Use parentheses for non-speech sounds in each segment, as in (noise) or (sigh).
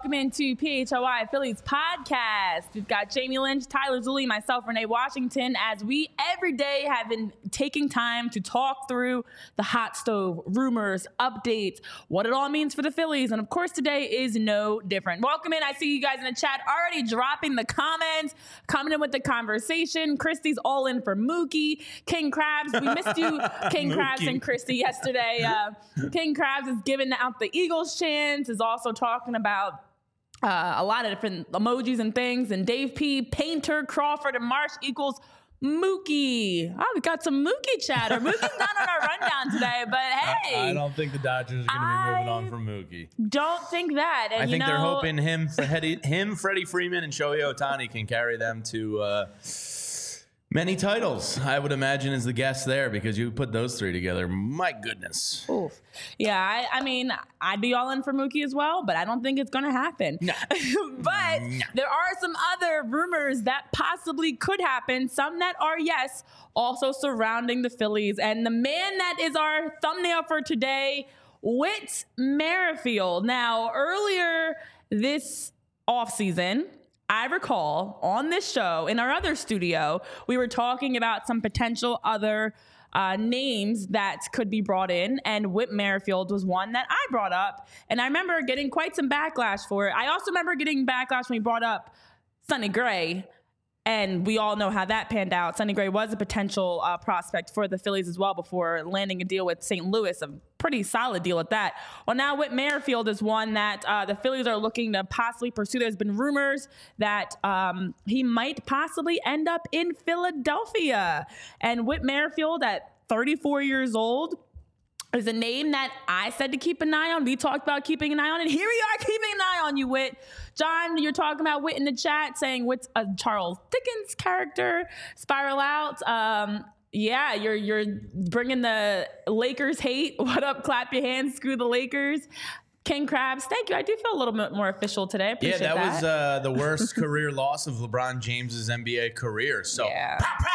Welcome into PHLY Phillies podcast. We've got Jamie Lynch, Tyler Zulli, myself, Renee Washington, as we every day have been taking time to talk through the hot stove, rumors, updates, what it all means for the Phillies. And of course, today is no different. Welcome in. I see you guys in the chat already dropping the comments, coming in with the conversation. Christy's all in for Mookie. King Krabs, we missed you, (laughs) King Krabs and Christy yesterday. Uh, King Krabs is giving out the Eagles chance, is also talking about uh, a lot of different emojis and things. And Dave P, Painter, Crawford, and Marsh equals Mookie. Oh, we got some Mookie chatter. Mookie's not on our rundown today, but hey. (laughs) I, I don't think the Dodgers are going to be moving on from Mookie. Don't think that. And I think they're hoping him, Freddie, him, Freddie Freeman, and Shohei Ohtani can carry them to uh, many titles. I would imagine is the guess there because you put those three together. My goodness. Oof. Yeah, I, I mean, I'd be all in for Mookie as well, but I don't think it's going to happen. No. (laughs) but there are some other rumors that possibly could happen, some that are yes, also surrounding the Phillies. And the man that is our thumbnail for today, Whit Merrifield. Now, earlier this offseason, I recall on this show in our other studio, we were talking about some potential other uh, names that could be brought in, and Whit Merrifield was one that I brought up, and I remember getting quite some backlash for it. I also remember getting backlash when we brought up Sonny Gray. And we all know how that panned out. Sonny Gray was a potential uh, prospect for the Phillies as well before landing a deal with St. Louis, a pretty solid deal at that. Well, now Whit Merrifield is one that uh, the Phillies are looking to possibly pursue. There's been rumors that um, he might possibly end up in Philadelphia. And Whit Merrifield, at 34 years old, is a name that I said to keep an eye on. We talked about keeping an eye on, and here we are keeping an eye on you, Whit. John, you're talking about Whit in the chat, saying Whit's a Charles Dickens character. Spiral out. Um, yeah, you're you're bringing the Lakers hate. (laughs) What up? Clap your hands. Screw the Lakers. King Krabs, thank you. I do feel a little bit more official today. Yeah, that, that. was uh, the worst (laughs) career loss of LeBron James's NBA career. So, Yeah. pow, pow.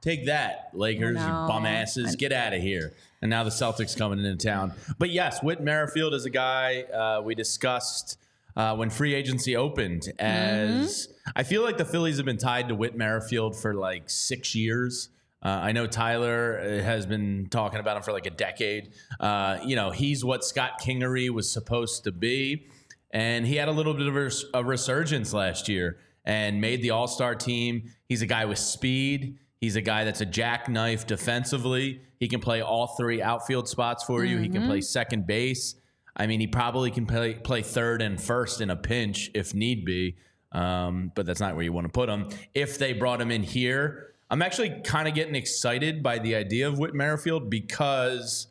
Take that, Lakers, you bum asses. Get out of here. And now the Celtics coming into town. But yes, Whit Merrifield is a guy uh, we discussed uh, when free agency opened. As I feel like the Phillies have been tied to Whit Merrifield for like six years. Uh, I know Tyler uh, has been talking about him for like a decade. Uh, you know, he's what Scott Kingery was supposed to be. And he had a little bit of a, res- a resurgence last year and made the All Star team. He's a guy with speed. He's a guy that's a jackknife defensively. He can play all three outfield spots for you. He can play second base. I mean, he probably can play play third and first in a pinch if need be. Um, but that's not where you want to put him. If they brought him in here, I'm actually kind of getting excited by the idea of Whit Merrifield because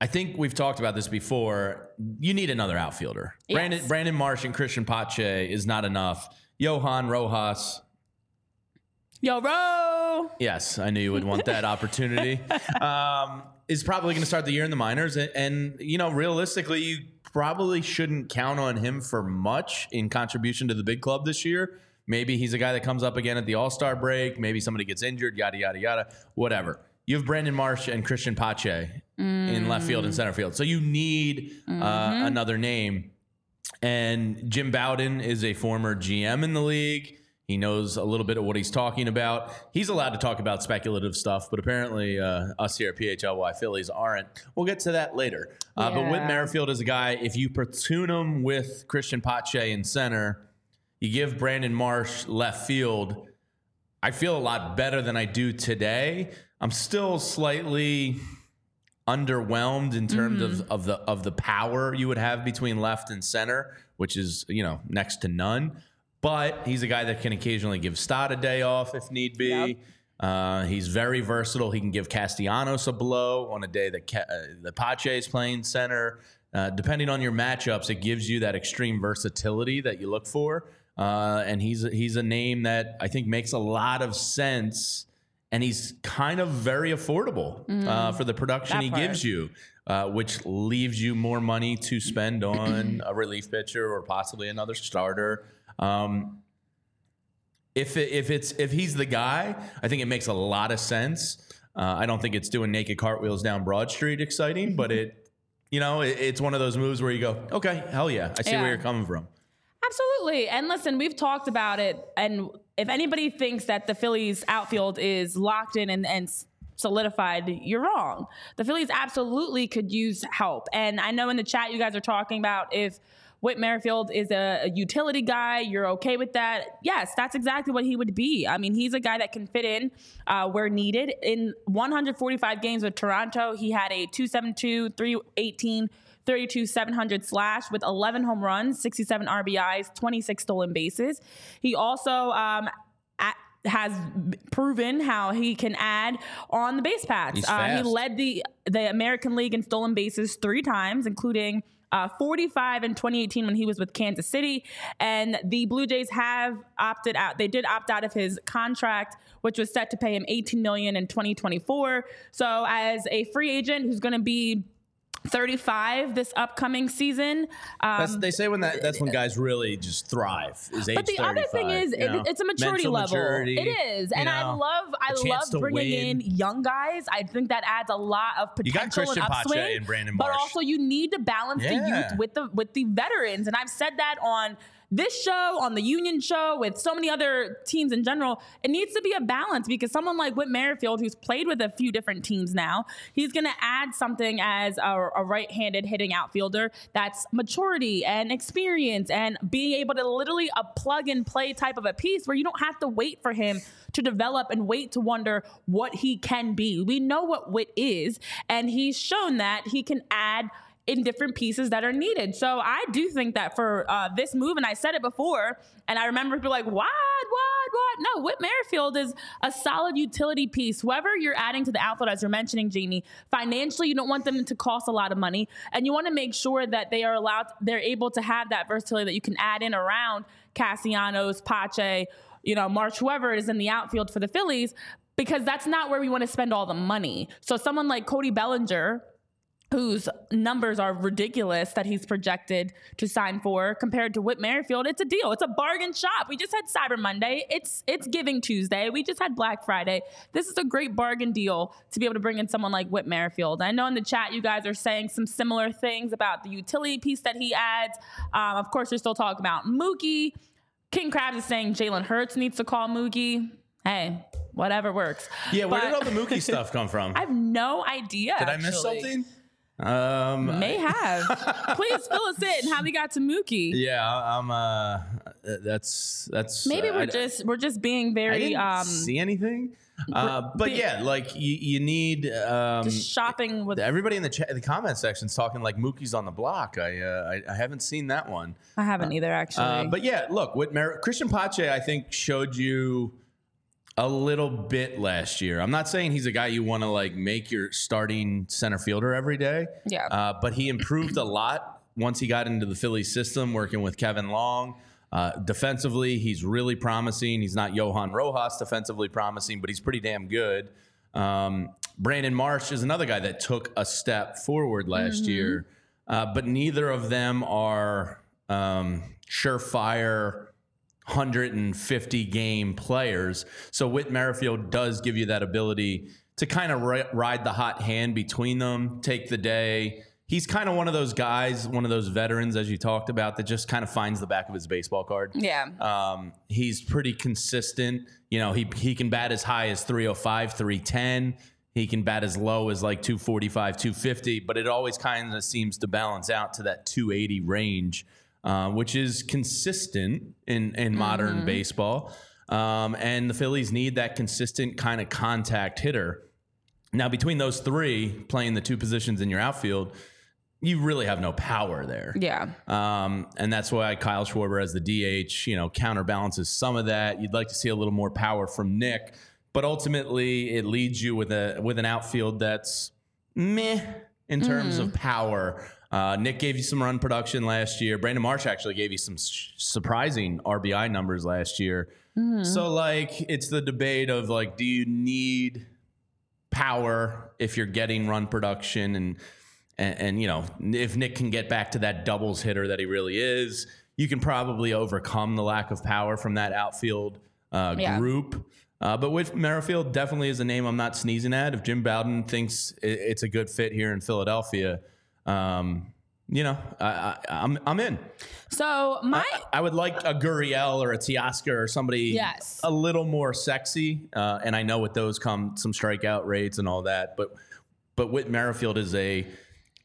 I think we've talked about this before. You need another outfielder. Yes. Brandon Brandon Marsh and Christian Pache is not enough. Johan Rojas, Yo, Ro. Yes, I knew you would want that opportunity. (laughs) Um, is probably going to start the year in the minors, and, and you know, realistically, you probably shouldn't count on him for much in contribution to the big club this year. Maybe he's a guy that comes up again at the All Star break. Maybe somebody gets injured. Yada yada yada. Whatever. You have Brandon Marsh and Christian Pache in left field and center field, so you need uh, another name. And Jim Bowden is a former GM in the league. He knows a little bit of what he's talking about. He's allowed to talk about speculative stuff, but apparently uh, us here at PHLY Phillies aren't. We'll get to that later. Uh, but Whit Merrifield is a guy, if you platoon him with Christian Pache in center, you give Brandon Marsh left field, I feel a lot better than I do today. I'm still slightly underwhelmed in terms of, of the of the power you would have between left and center, which is you know next to none. But he's a guy that can occasionally give Stott a day off if need be. Yep. Uh, he's very versatile. He can give Castellanos a blow on a day that Ca- uh, the Pache is playing center. Uh, depending on your matchups, it gives you that extreme versatility that you look for. Uh, and he's he's a name that I think makes a lot of sense, and he's kind of very affordable uh, for the production he part. gives you, uh, which leaves you more money to spend on a relief pitcher or possibly another starter. Um, if it, if it's if he's the guy, I think it makes a lot of sense. Uh, I don't think it's doing naked cartwheels down Broad Street exciting, but it (laughs) you know, it, it's one of those moves where you go, okay, hell yeah, I see Yeah. where you're coming from. Absolutely. And listen, we've talked about it. And if anybody thinks that the Phillies outfield is locked in and, and solidified, you're wrong. The Phillies absolutely could use help. And I know in the chat you guys are talking about if Whit Merrifield is a, a utility guy, you're okay with that. Yes, that's exactly what he would be. I mean, he's a guy that can fit in uh, where needed. In 145 games with Toronto, he had a 272, 318. 32 700 slash with 11 home runs, 67 RBIs, 26 stolen bases. He also um, at, has proven how he can add on the base paths. Uh, he led the the American League in stolen bases three times, including. Uh, 45 in 2018 when he was with Kansas City, and the Blue Jays have opted out. They did opt out of his contract, which was set to pay him 18 million in 2024. So, as a free agent who's going to be 35 this upcoming season. That's, Um, they say when that that's when guys really just thrive. Is age but the other thing is, you it, know? it's a maturity level. maturity, it is, you and I love I love bringing in young guys. I think that adds a lot of You got potential Christian and upswing. and Brandon but also, you need to balance the youth with the with the veterans, and I've said that on this show, on the Union show, with so many other teams in general. It needs to be a balance because someone like Whit Merrifield, who's played with a few different teams now, he's going to add something as a, a right-handed hitting outfielder that's maturity and experience and being able to literally a plug and play type of a piece where you don't have to wait for him to develop and wait to wonder what he can be. We know what Whit is, and he's shown that he can add in different pieces that are needed. So I do think that for uh, this move, and I said it before, and I remember people like, what, what, what? No, Whit Merrifield is a solid utility piece. Whoever you're adding to the outfield, as you're mentioning, Jamie, financially, you don't want them to cost a lot of money, and you want to make sure that they are allowed, they're able to have that versatility that you can add in around Castellanos, Pache, you know, Marsh, whoever is in the outfield for the Phillies, because that's not where we want to spend all the money. So someone like Cody Bellinger, whose numbers are ridiculous that he's projected to sign for compared to Whit Merrifield, it's a deal. It's a bargain shop. We just had Cyber Monday. It's it's Giving Tuesday. We just had Black Friday. This is a great bargain deal to be able to bring in someone like Whit Merrifield. I know in the chat you guys are saying some similar things about the utility piece that he adds. Um, of course, you're still talking about Mookie. King Krabs is saying Jalen Hurts needs to call Mookie. Hey, whatever works. Yeah, where But- did all the Mookie stuff come from? (laughs) I have no idea. did I miss something? Um, May have. (laughs) Please fill us in how we got to Mookie. yeah, I'm. Uh, that's that's. Maybe uh, we're I- just we're just being very um see anything. Uh, but yeah, like you, you need um, Just shopping with everybody in the chat, the comment section's talking like Mookie's on the block. I, uh, I I haven't seen that one. I haven't either actually. Uh, but yeah, look, what Mer- Christian Pache, I think showed you a little bit last year. I'm not saying he's a guy you want to like make your starting center fielder every day. Yeah. Uh, but he improved a lot once he got into the Phillies system, working with Kevin Long. Uh, defensively, he's really promising. He's not Johan Rojas defensively promising, but he's pretty damn good. Um, Brandon Marsh is another guy that took a step forward last year, uh, but neither of them are um, surefire 150 game players. So Whit Merrifield does give you that ability to kind of ri- ride the hot hand between them, take the day. He's kind of one of those guys, one of those veterans, as you talked about, that just kind of finds the back of his baseball card. yeah. Um, he's pretty consistent. You know, he he can bat as high as 305, 310. He can bat as low as like 245, 250, but it always kind of seems to balance out to that 280 range, uh, which is consistent in, in modern baseball. Um, and the Phillies need that consistent kind of contact hitter. Now, between those three playing the two positions in your outfield, you really have no power there. yeah. Um, and that's why Kyle Schwarber as the DH, you know, counterbalances some of that. You'd like to see a little more power from Nick, but ultimately it leads you with a with an outfield that's meh in terms of power. Uh, Nick gave you some run production last year. Brandon Marsh actually gave you some s- surprising RBI numbers last year. So like it's the debate of like, do you need power if you're getting run production and and, and you know if Nick can get back to that doubles hitter that he really is, you can probably overcome the lack of power from that outfield uh, Yeah. group. Uh, but Whit Merrifield, definitely is a name I'm not sneezing at. If Jim Bowden thinks it's a good fit here in Philadelphia, Um, you know, I, I, I'm I'm in. So my I, I would like a Gurriel or a Teoscar or somebody Yes. a little more sexy. Uh, and I know with those come some strikeout rates and all that, but but Whit Merrifield is a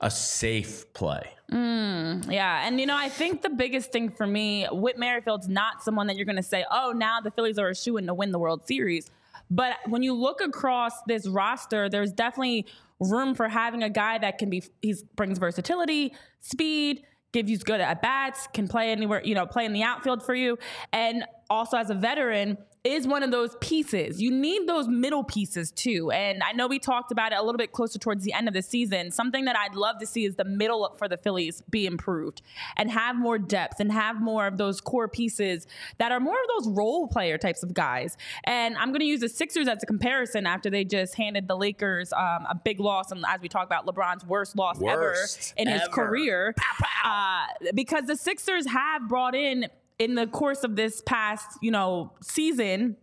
a safe play. Mm, yeah, and you know, I think the biggest thing for me, Whit Merrifield's not someone that you're going to say, "Oh, now the Phillies are a shoe in to win the World Series." But when you look across this roster, there's definitely room for having a guy that can be he brings versatility, speed, gives you good at bats, can play anywhere, you know, play in the outfield for you, and also as a veteran is one of those pieces. You need those middle pieces too. And I know we talked about it a little bit closer towards the end of the season. Something that I'd love to see is the middle for the Phillies be improved and have more depth and have more of those core pieces that are more of those role player types of guys. And I'm going to use the Sixers as a comparison after they just handed the Lakers um, a big loss. And as we talk about LeBron's worst loss Worst ever in his ever. career, uh, because the Sixers have brought in in the course of this past, you know, season,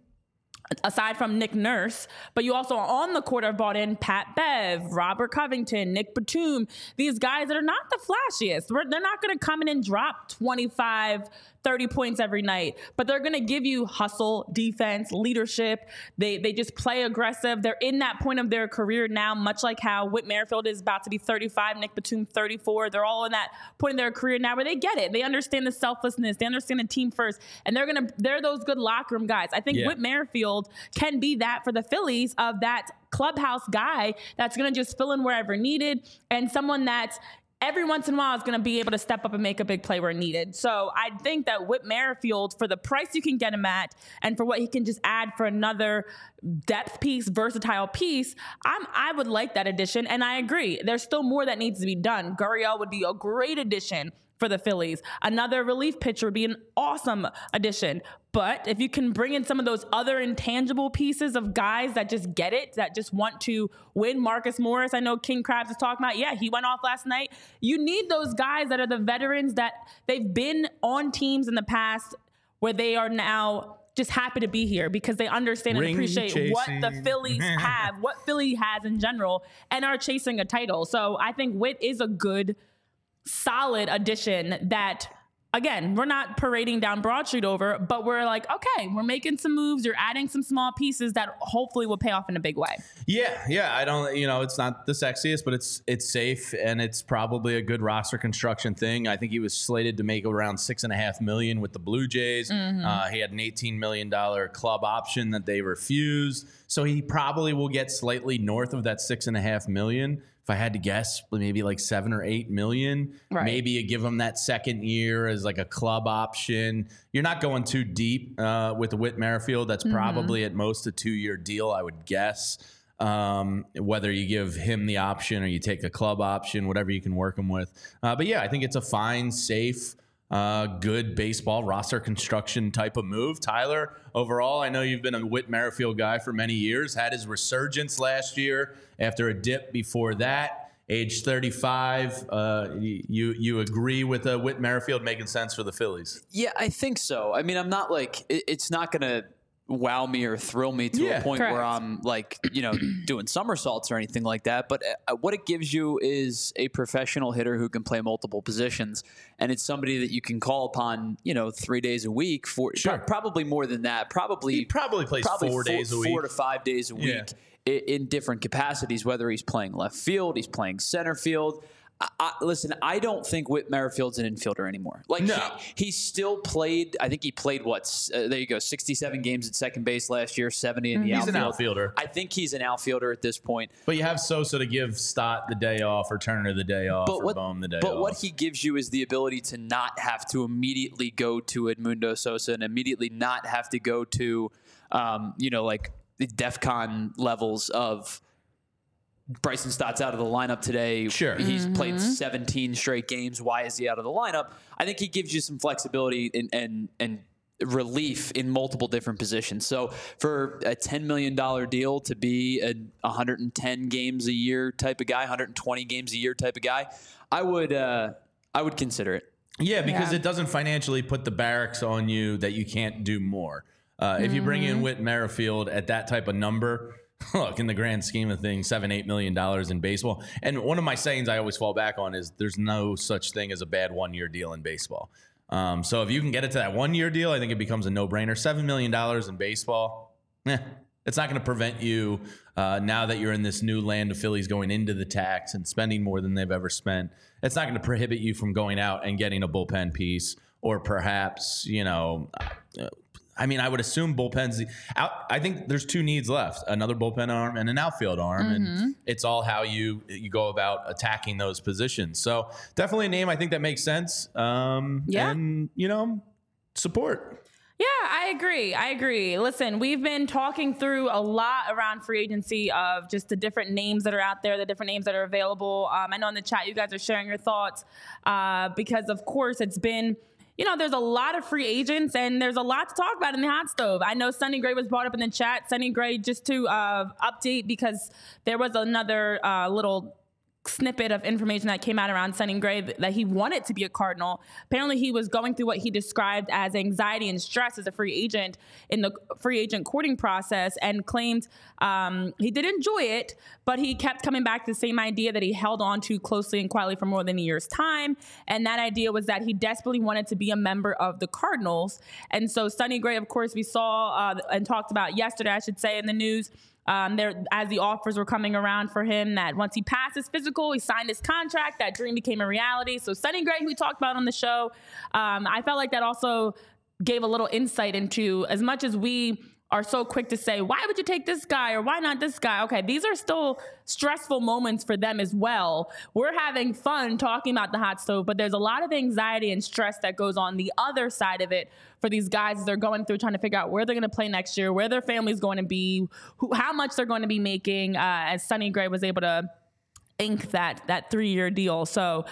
aside from Nick Nurse, but you also on the court have brought in Pat Bev, Robert Covington, Nick Batum, these guys that are not the flashiest. They're not going to come in and drop 25, 30 points every night, but they're going to give you hustle, defense, leadership. They they just play aggressive. They're in that point of their career now, much like how Whit Merrifield is about to be 35, Nick Batum 34. They're all in that point in their career now where they get it. They understand the selflessness. They understand the team first, and they're gonna they're those good locker room guys. I think Yeah. Whit Merrifield can be that for the Phillies of that clubhouse guy that's going to just fill in wherever needed and someone that's every once in a while is going to be able to step up and make a big play where needed. So I think that Whit Merrifield, for the price you can get him at and for what he can just add for another depth piece, versatile piece, I'm, I would like that addition. And I agree. There's still more that needs to be done. Gurriel would be a great addition for the Phillies. Another relief pitcher would be an awesome addition. But if you can bring in some of those other intangible pieces of guys that just get it, that just want to win, Marcus Morris, I know King Krabs is talking about. Yeah, he went off last night. You need those guys that are the veterans that they've been on teams in the past where they are now just happy to be here because they understand and Ring appreciate what the. Phillies (laughs) have, what Philly has in general, and are chasing a title. So I think Whit is a good solid addition that again we're not parading down broad street over but we're like okay we're making some moves you're adding some small pieces that hopefully will pay off in a big way Yeah, yeah. I don't. You know, it's not the sexiest, but it's it's safe and it's probably a good roster construction thing. I think he was slated to make around six and a half million with the Blue Jays. Uh, he had an eighteen million dollar club option that they refused, so he probably will get slightly north of that six and a half million. If I had to guess, maybe like seven or eight million. Right. Maybe you give him that second year as like a club option. You're not going too deep uh, with Whit Merrifield. That's probably at most a two year deal, I would guess um, whether you give him the option or you take a club option, whatever you can work him with. Uh, but yeah, I think it's a fine, safe, uh, good baseball roster construction type of move. Tyler, overall, I know you've been a Whit Merrifield guy for many years, had his resurgence last year after a dip before that. Age 35, uh, you you agree with uh, Whit Merrifield making sense for the Phillies? Yeah, I think so. I mean, I'm not like it, it's not gonna wow me or thrill me to Yeah. a point where I'm like you know (clears throat) doing somersaults or anything like that. But uh, what it gives you is a professional hitter who can play multiple positions, and it's somebody that you can call upon you know three days a week for Sure. pro- probably more than that. Probably He probably plays probably four days a week. four to five days a week Yeah. i- in different capacities. Whether he's playing left field, he's playing center field. I, I, listen, I don't think Whit Merrifield's an infielder anymore. Like No. he, he still played. I think he played what? Uh, there you go, sixty-seven games at second base last year, seventy in the He's an outfield. outfielder. I think he's an outfielder at this point. But you have Sosa to give Stott the day off or Turner the day off But or what? Bohm the day But off. But what he gives you is the ability to not have to immediately go to Edmundo Sosa and immediately not have to go to, um, you know, like the DefCon levels of. Bryson Stott's out of the lineup today. Sure. He's played 17 straight games. Why is he out of the lineup? I think he gives you some flexibility and and and relief in multiple different positions. So for a $10 million deal to be a 110 games a year type of guy, 120 games a year type of guy, I would uh, I would consider it. Yeah, because Yeah. it doesn't financially put the barracks on you that you can't do more. Uh, If you bring Mm-hmm. in Whit Merrifield at that type of number, (laughs) look, in the grand scheme of things, seven, eight million dollars in baseball. And one of my sayings I always fall back on is there's no such thing as a bad one year deal in baseball. Um, so if you can get it to that one year deal, I think it becomes a no brainer. Seven million dollars in baseball, eh, it's not going to prevent you uh, now that you're in this new land of Phillies going into the tax and spending more than they've ever spent. It's not going to prohibit you from going out and getting a bullpen piece or perhaps, you know, uh, I mean, I would assume bullpens. Out, I think there's two needs left: another bullpen arm and an outfield arm, mm-hmm. and it's all how you you go about attacking those positions. So definitely a name I think that makes sense. Um, yeah, and you know, support. Yeah, I agree. I agree. Listen, we've been talking through a lot around free agency of just the different names that are out there, the different names that are available. Um, I know in the chat you guys are sharing your thoughts uh, because, of course, it's been you know, there's a lot of free agents and there's a lot to talk about in the hot stove. I know Sonny Gray was brought up in the chat. Sonny Gray, just to uh, update, because there was another uh, little snippet of information that came out around Sonny Gray that he wanted to be a Cardinal. Apparently, he was going through what he described as anxiety and stress as a free agent in the free agent courting process and claimed um, he did enjoy it, but he kept coming back to the same idea that he held on to closely and quietly for more than a year's time. And that idea was that he desperately wanted to be a member of the Cardinals. And so, Sonny Gray, of course, we saw uh, and talked about yesterday, I should say, in the news um, there, as the offers were coming around for him, that once he passed his physical, he signed his contract. That dream became a reality. So Sonny Gray, who we talked about on the show, um, I felt like that also gave a little insight into as much as we are so quick to say, why would you take this guy or why not this guy? Okay, these are still stressful moments for them as well. We're having fun talking about the hot stove, but there's a lot of anxiety and stress that goes on the other side of it for these guys as they're going through trying to figure out where they're going to play next year, where their family's going to be, who, how much they're going to be making. Uh, as Sonny Gray was able to ink that that three year deal. So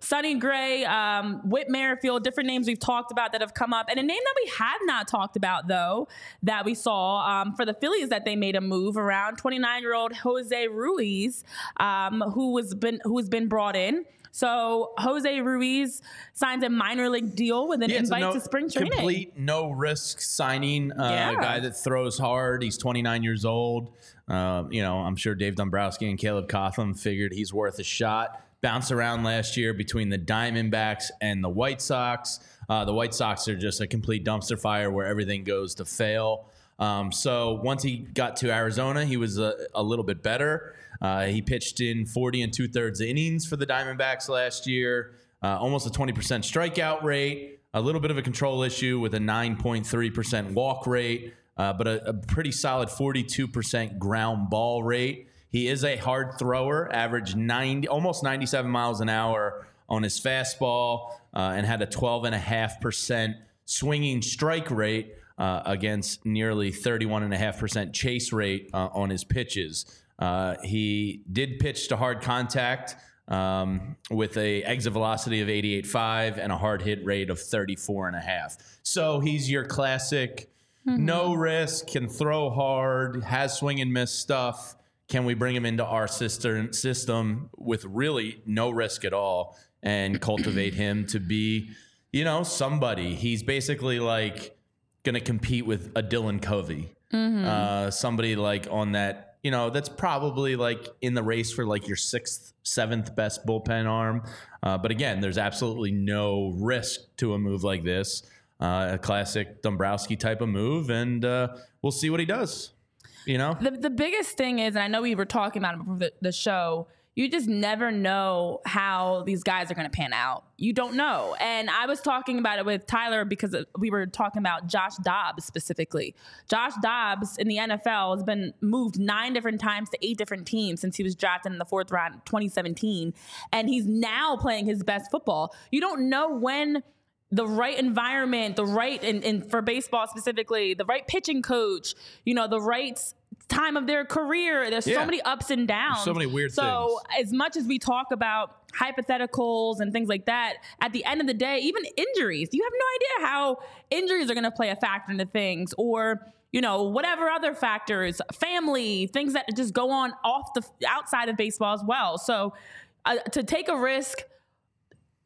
Sonny Gray, um, Whit Merrifield, different names we've talked about that have come up, and a name that we have not talked about though that we saw um, for the Phillies that they made a move around 29 year old Jose Ruiz, um, who was been who has been brought in. So Jose Ruiz signs a minor league deal with an yeah, invite no, to spring training. Complete no risk signing. Uh, yeah. A guy that throws hard. He's 29 years old. Uh, you know, I'm sure Dave Dombrowski and Caleb Cotham figured he's worth a shot. Bounced around last year between the Diamondbacks and the White Sox. Uh, the White Sox are just a complete dumpster fire where everything goes to fail. Um, so once he got to Arizona, he was a, a little bit better. Uh, he pitched in 40 and two thirds innings for the Diamondbacks last year, uh, almost a 20% strikeout rate, a little bit of a control issue with a 9.3% walk rate, uh, but a, a pretty solid 42% ground ball rate. He is a hard thrower, averaged 90, almost 97 miles an hour on his fastball, uh, and had a 12.5% swinging strike rate. Uh, against nearly 31.5% chase rate uh, on his pitches. Uh, he did pitch to hard contact um, with a exit velocity of 88.5 and a hard hit rate of 34.5. So he's your classic mm-hmm. no risk, can throw hard, has swing and miss stuff. Can we bring him into our system, system with really no risk at all and cultivate him to be, you know, somebody? He's basically like going to compete with a Dylan Covey, mm-hmm. uh, somebody like on that you know, that's probably like in the race for like your sixth, seventh best bullpen arm. Uh, but again, there's absolutely no risk to a move like this. Uh, a classic Dombrowski type of move, and uh, we'll see what he does. You know, the the biggest thing is, and I know we were talking about it before the, the show you just never know how these guys are going to pan out. You don't know. And I was talking about it with Tyler because we were talking about Josh Dobbs specifically. Josh Dobbs in the NFL has been moved nine different times to eight different teams since he was drafted in the fourth round 2017. And he's now playing his best football. You don't know when the right environment, the right, and, and for baseball specifically, the right pitching coach, you know, the right time of their career. There's yeah. so many ups and downs. so many weird so things. as much as we talk about hypotheticals and things like that, at the end of the day, even injuries, you have no idea how injuries are going to play a factor into things or you know whatever other factors family things that just go on off the outside of baseball as well so uh, to take a risk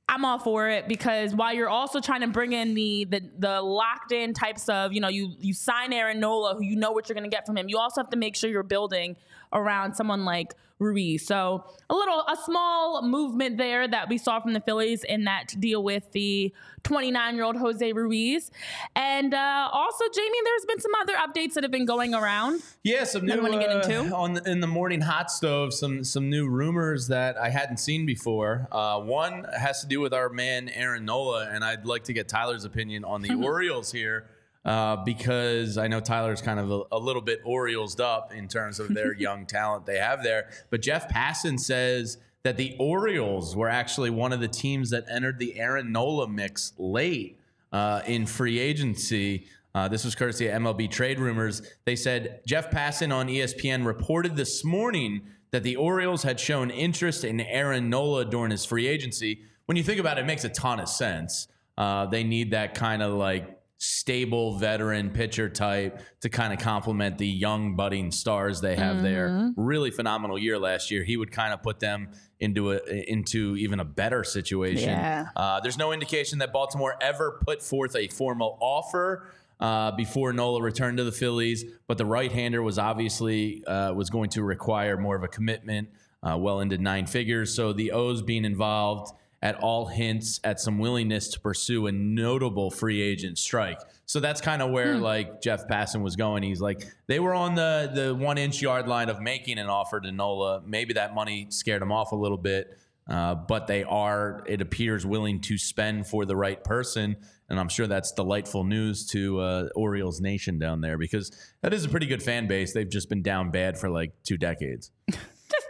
I'm all for it because while you're also trying to bring in the the, the locked in types of, you know, you you sign Aaron Nola, who you know what you're going to get from him. You also have to make sure you're building around someone like Ruiz. So a little, a small movement there that we saw from the Phillies in that deal with the 29 year old Jose Ruiz. And uh, also, Jamie, there's been some other updates that have been going around. Yeah, some new wanna get uh, into? on the, in the morning hot stove. Some some new rumors that I hadn't seen before. Uh, one has to do with our man Aaron Nola, and I'd like to get Tyler's opinion on the Orioles here. Uh, because I know Tyler's kind of a, a little bit Orioles up in terms of their (laughs) young talent they have there. But Jeff Passan says that the Orioles were actually one of the teams that entered the Aaron Nola mix late uh, in free agency. Uh, this was courtesy of MLB Trade Rumors. They said Jeff Passan on ESPN reported this morning that the Orioles had shown interest in Aaron Nola during his free agency. When you think about it, it makes a ton of sense. Uh, they need that kind of like stable veteran pitcher type to kind of complement the young budding stars they have there. Really phenomenal year last year. He would kind of put them into a into even a better situation. Yeah. Uh, there's no indication that Baltimore ever put forth a formal offer uh, before Nola returned to the Phillies, but the right-hander was obviously uh, was going to require more of a commitment, uh, well into nine figures. So the O's being involved at all hints at some willingness to pursue a notable free agent strike. So that's kind of where like Jeff Passan was going. He's like they were on the the one inch yard line of making an offer to Nola. Maybe that money scared him off a little bit. Uh, but they are, it appears, willing to spend for the right person. And I'm sure that's delightful news to uh, Orioles Nation down there because that is a pretty good fan base. They've just been down bad for like two decades. (laughs)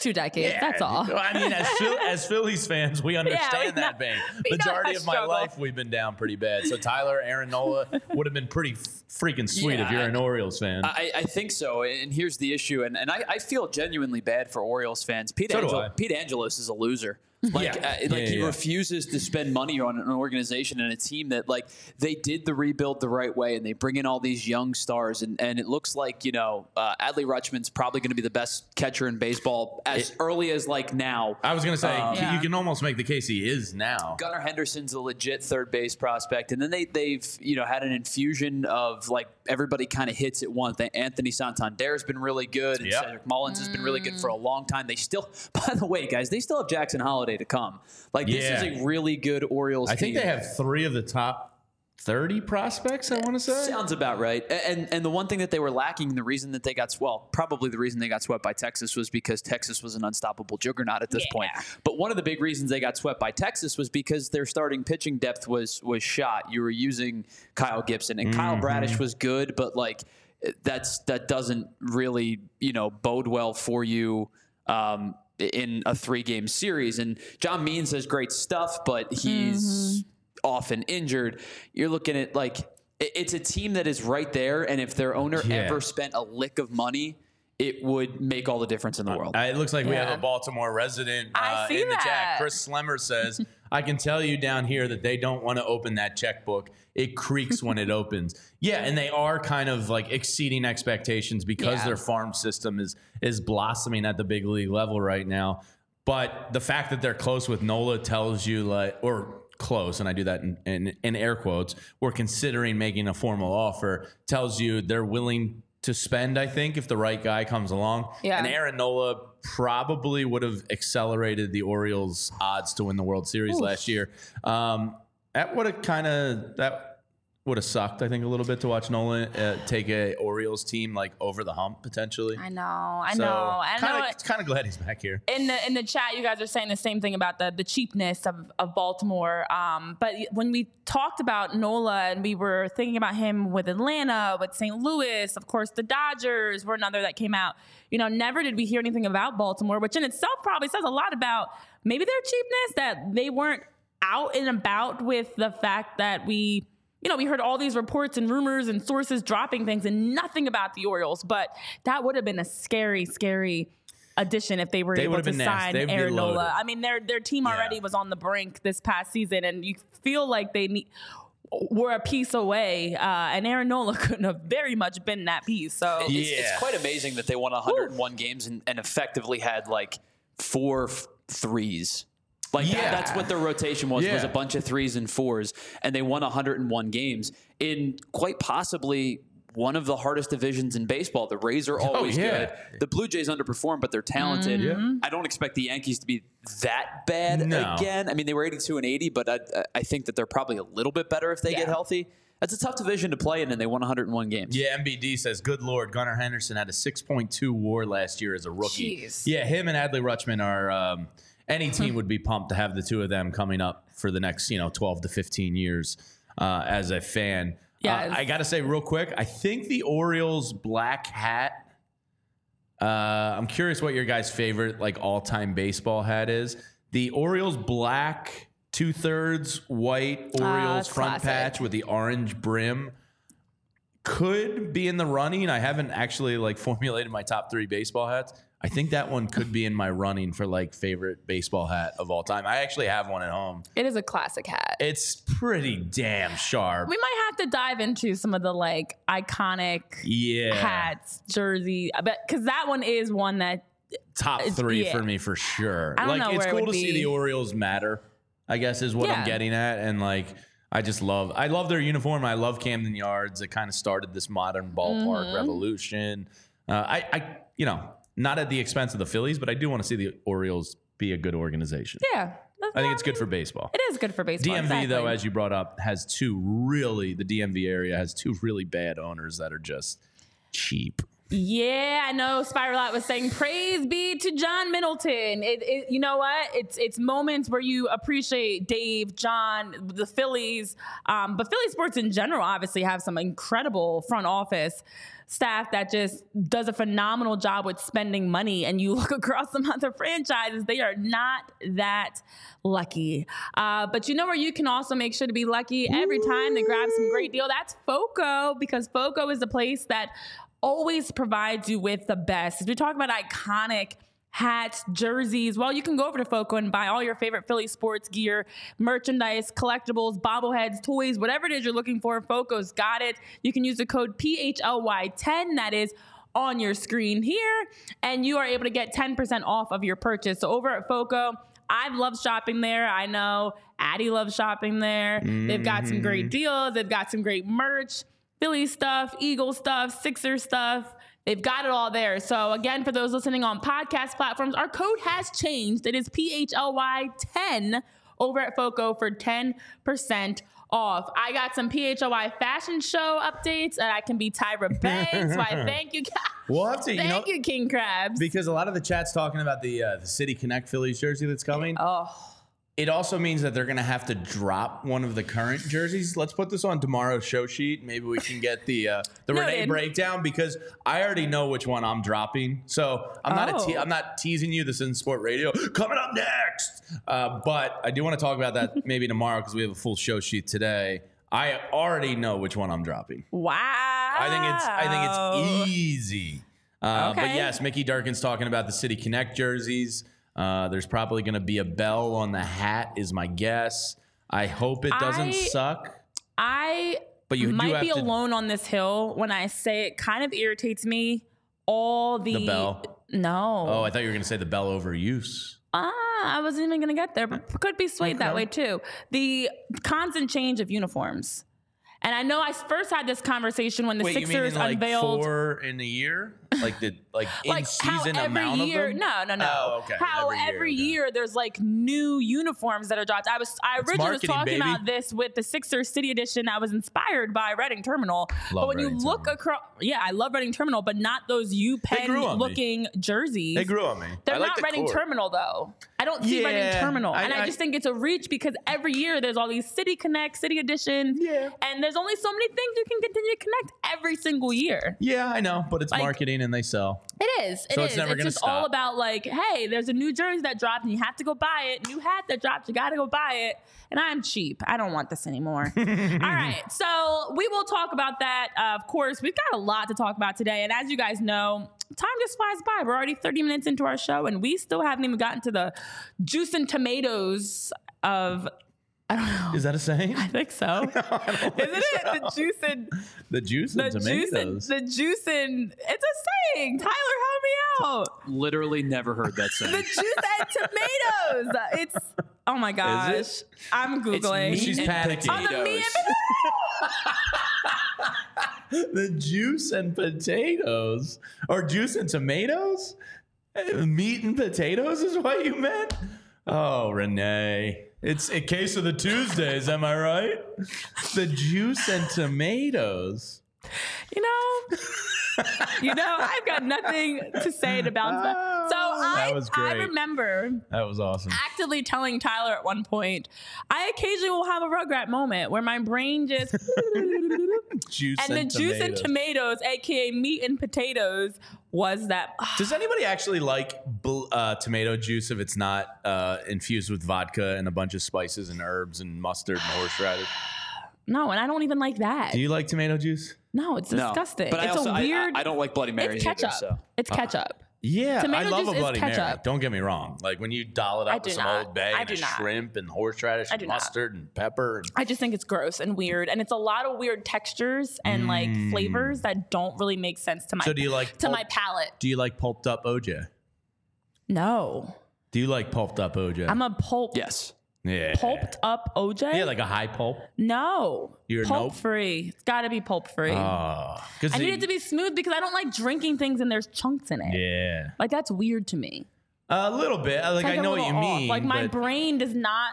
Just two decades. That's all. I mean, as, Phil, (laughs) as Phillies fans, we understand we that know- pain. Majority of my struggle. life, we've been down pretty bad. So Tyler, Aaron Nola would have been pretty freaking sweet if you're I- an Orioles fan. I, I think so, and here's the issue, and, and I, I feel genuinely bad for Orioles fans. Pete, So Angel- Pete Angelos is a loser. Like, Yeah. uh, like yeah, he yeah. refuses to spend money on an organization and a team that like they did the rebuild the right way, and they bring in all these young stars, and, and it looks like you know uh, Adley Rutschman's probably going to be the best catcher in baseball as early as like now. I was going to say, Um, you can almost make the case he is now. Gunnar Henderson's a legit third base prospect, and then they they've you know had an infusion of like everybody kind of hits at once. They- Anthony Santander's been really good, and Yep. Cedric Mullins has been really good for a mm. long time. They still, (laughs) by the way, guys, they still have Jackson Holliday to come. Like this Yeah. is a really good Orioles. I think they have three of the top 30 prospects, I want to say. Sounds about right. And and the one thing that they were lacking, the reason that they got well, probably the reason they got swept by Texas was because Texas was an unstoppable juggernaut at this point. But one of the big reasons they got swept by Texas was because their starting pitching depth was was shot. You were using Kyle Gibson and Kyle Bradish was good, but like that's that doesn't really you know bode well for you. Um, in a three game series. And John Means has great stuff, but he's often injured. You're looking at like it's a team that is right there, and if their owner Yeah. ever spent a lick of money, it would make all the difference in the world. Uh, it looks like we have a Baltimore resident I uh, see in the chat. Chris Slemmer says, I can tell you down here that they don't want to open that checkbook. It creaks when it opens. Yeah, and they are kind of like exceeding expectations because Yeah. their farm system is is blossoming at the big league level right now. But the fact that they're close with Nola tells you like or close, and I do that in, in, in air quotes, we're considering making a formal offer, tells you they're willing to spend, I think, if the right guy comes along. Yeah. And Aaron Nola probably would have accelerated the Orioles' odds to win the World Series last year. Um, that would have kind of that would have sucked, I think, a little bit to watch Nolan uh, take a Orioles team like over the hump potentially. I know. I So, know. I know. Kind of, kind of glad he's back here. in the in the chat, you guys are saying the same thing about the the cheapness of, of Baltimore. Um, but when we talked about Nola and we were thinking about him with Atlanta, with St. Louis, of course, the Dodgers were another that came out. You know, never did we hear anything about Baltimore, which in itself probably says a lot about maybe their cheapness that they weren't out and about with the fact that we. You know, we heard all these reports and rumors and sources dropping things and nothing about the Orioles, but that would have been a scary, scary addition if they were They able to been sign Aaron Nola. I mean, their their team already Yeah. was on the brink this past season, and you feel like they need were a piece away, uh, and Aaron Nola (laughs) couldn't have very much been that piece. So It's, Yeah. it's quite amazing that they won 101 games and, and effectively had like four f- threes. Like that, Yeah. that's what their rotation was was a bunch of threes and fours, and they won 101 games in quite possibly one of the hardest divisions in baseball. The Rays are always Oh, yeah. good. The Blue Jays underperform, but they're talented. I don't expect the Yankees to be that bad No. again. I mean, they were 82 and 80, but I, I think that they're probably a little bit better if they get healthy. That's a tough division to play in, and they won 101 games. Yeah, MBD says, "Good lord, Gunnar Henderson had a 6.2 WAR last year as a rookie." Jeez. Yeah, him and Adley Rutschman are. Um, any team would be pumped to have the two of them coming up for the next, you know, 12 to 15 years uh, as a fan. Yes. Uh, I got to say real quick, I think the Orioles black hat. Uh, I'm curious what your guys' favorite like all-time baseball hat is. The Orioles black two thirds white Orioles it's front classic. patch with the orange brim could be in the running. I haven't actually like (laughs) formulated my top three baseball hats. I think that one could be in my running for like favorite baseball hat of all time. I actually have one at home. It is a classic hat. It's pretty damn sharp. we might have to dive into some of the like iconic Yeah. hats, jersey, I bet because that one is one that Top three yeah. for me for sure. Like it's where it cool to would see the Orioles matter, I guess is what I'm getting at. And like I just love I love their uniform. I love Camden Yards. It kind of started this modern ballpark Mm-hmm. revolution. Uh, I, I you know, not at the expense of the Phillies, but I do want to see the Orioles be a good organization. yeah. I think it's good for baseball. It is good for baseball. DMV exactly. though, as you brought up, has two really the DMV area has two really bad owners that are just cheap. Yeah, I know. Spiralot was saying, "Praise be to John Middleton." It, it, you know what? It's it's moments where you appreciate Dave, John, the Phillies, um, but Philly sports in general obviously have some incredible front office staff that just does a phenomenal job with spending money. And you (laughs) look across some other franchises; they are not that lucky. Uh, but you know where you can also make sure to be lucky every time to grab some great deal. That's Foco because Foco is a place that always provides you with the best. As we talk about iconic hats, jerseys, well, you can go over to Foco and buy all your favorite Philly sports gear, merchandise, collectibles, bobbleheads, toys, whatever it is you're looking for. Foco's got it. You can use the code PHLY10. That is on your screen here, and you are able to get 10% off of your purchase. So over at Foco, I've loved shopping there. I know Addie loves shopping there. They've got some great mm. deals. They've got some great merch. Philly stuff, Eagle stuff, Sixer stuff. They've got it all there. So again, for those listening on podcast platforms, our code has changed. It is PHLY10 over at Foco for 10% off. I got some PHLY fashion show updates and I can be Tyra Banks. so (laughs) I thank you. We'll have to, you know, Thank you, King Krabs. because a lot of the chat's talking about the uh, the City Connect Phillies jersey that's coming. oh, It also means that they're going to have to drop one of the current jerseys. Let's put this on tomorrow's show sheet. Maybe we can get the uh, the Renee breakdown because I already know which one I'm dropping. So I'm not a te- Oh. I'm not teasing you. This isn't Sport Radio coming up next. Uh, but I do want to talk about that (laughs) maybe tomorrow because we have a full show sheet today. I already know which one I'm dropping. wow. I think it's I think it's easy. Uh, But yes, Mickey Durkin's talking about the City Connect jerseys. Uh, there's probably going to be a bell on the hat, is my guess. I hope it doesn't I- suck. I But you might be to- alone on this hill when I say it kind of irritates me. All the, The bell? No. Oh, I thought you were going to say the bell overuse. Ah, I wasn't even gonna get there, but could be swayed that way too. The constant change of uniforms. And I know I first had this conversation when the Wait, you mean Sixers in like unveiled four in a year? Like the like in like how season amount year of them? no no no Oh, okay. how Every every, year, year, okay. there's like new uniforms that are dropped i was i It's originally was talking baby. about this with the sixers city edition that was inspired by reading terminal but when Reading you look Terminal. across yeah i love reading terminal but not those u pen grew on me. looking jerseys They grew on me. they're I like not the Reading core. Terminal though. I don't see Reading Terminal, I- and I, I- just think it's a reach because every year there's all these City Connect, City Editions, Yeah. and there's only so many things you can continue to connect every single year. Yeah, I know, but it's Like- marketing and they sell. It is. It So is. it's never gonna just all about like, hey, there's a new jersey that dropped, and you have to go buy it. New hat that dropped, you got to go buy it. And I'm cheap. I don't want this anymore. (laughs) all right. So we will talk about that. Uh, of course, we've got a lot to talk about today, and as you guys know. Time just flies by. We're already 30 minutes into our show, and we still haven't even gotten to the juice and tomatoes of I don't know. Is that a saying? I think so. (laughs) (laughs) Isn't it the juice and (laughs) The juice the and juice and tomatoes. the juice and it's a saying. Tyler, help me out. Literally never heard that saying. The saying. juice and tomatoes. It's oh my gosh. I'm googling. meat She's and panicking. The meat and the juice and potatoes, or juice and tomatoes. Eh, Meat and potatoes is what you meant. Oh, Renee. It's a case of the Tuesdays, am I right? The juice and tomatoes. you know, you know, I've got nothing to say to bounce back. Oh. So I, That was I remember That was awesome. actively telling Tyler at one point, I occasionally will have a Rugrat moment where my brain just (laughs) Juice and the and, juice and tomatoes. tomatoes, aka meat and potatoes, was that Does anybody actually like bl- uh, tomato juice if it's not uh, infused with vodka and a bunch of spices and herbs and mustard and horseradish? (sighs) no, and I don't even like that. Do you like tomato juice? no, it's No. disgusting. But I it's also, a I- weird. I, I don't like Bloody Marys it's ketchup. either. So It's ketchup. Yeah, Tomato I love juice a is Bloody Mary. ketchup. Don't get me wrong. Like when you doll it I up do with some not. Old Bay I and do a not. shrimp and horseradish I and do not. mustard and pepper. And I just think it's gross and weird, and it's a lot of weird textures and like flavors that don't really make sense to my Mm. So do you like to pulp- my palate. do you like pulped up OJ? No, Do you like pulped up OJ? I'm a pulp yes, yeah. pulped up OJ. Yeah, like a high pulp. no, You're pulp nope? free. It's got to be pulp free. Oh, I need it to be smooth because I don't like drinking things and there's chunks in it. Yeah, Like that's weird to me. a little bit. Like It's I know what you off. mean. Like my brain does not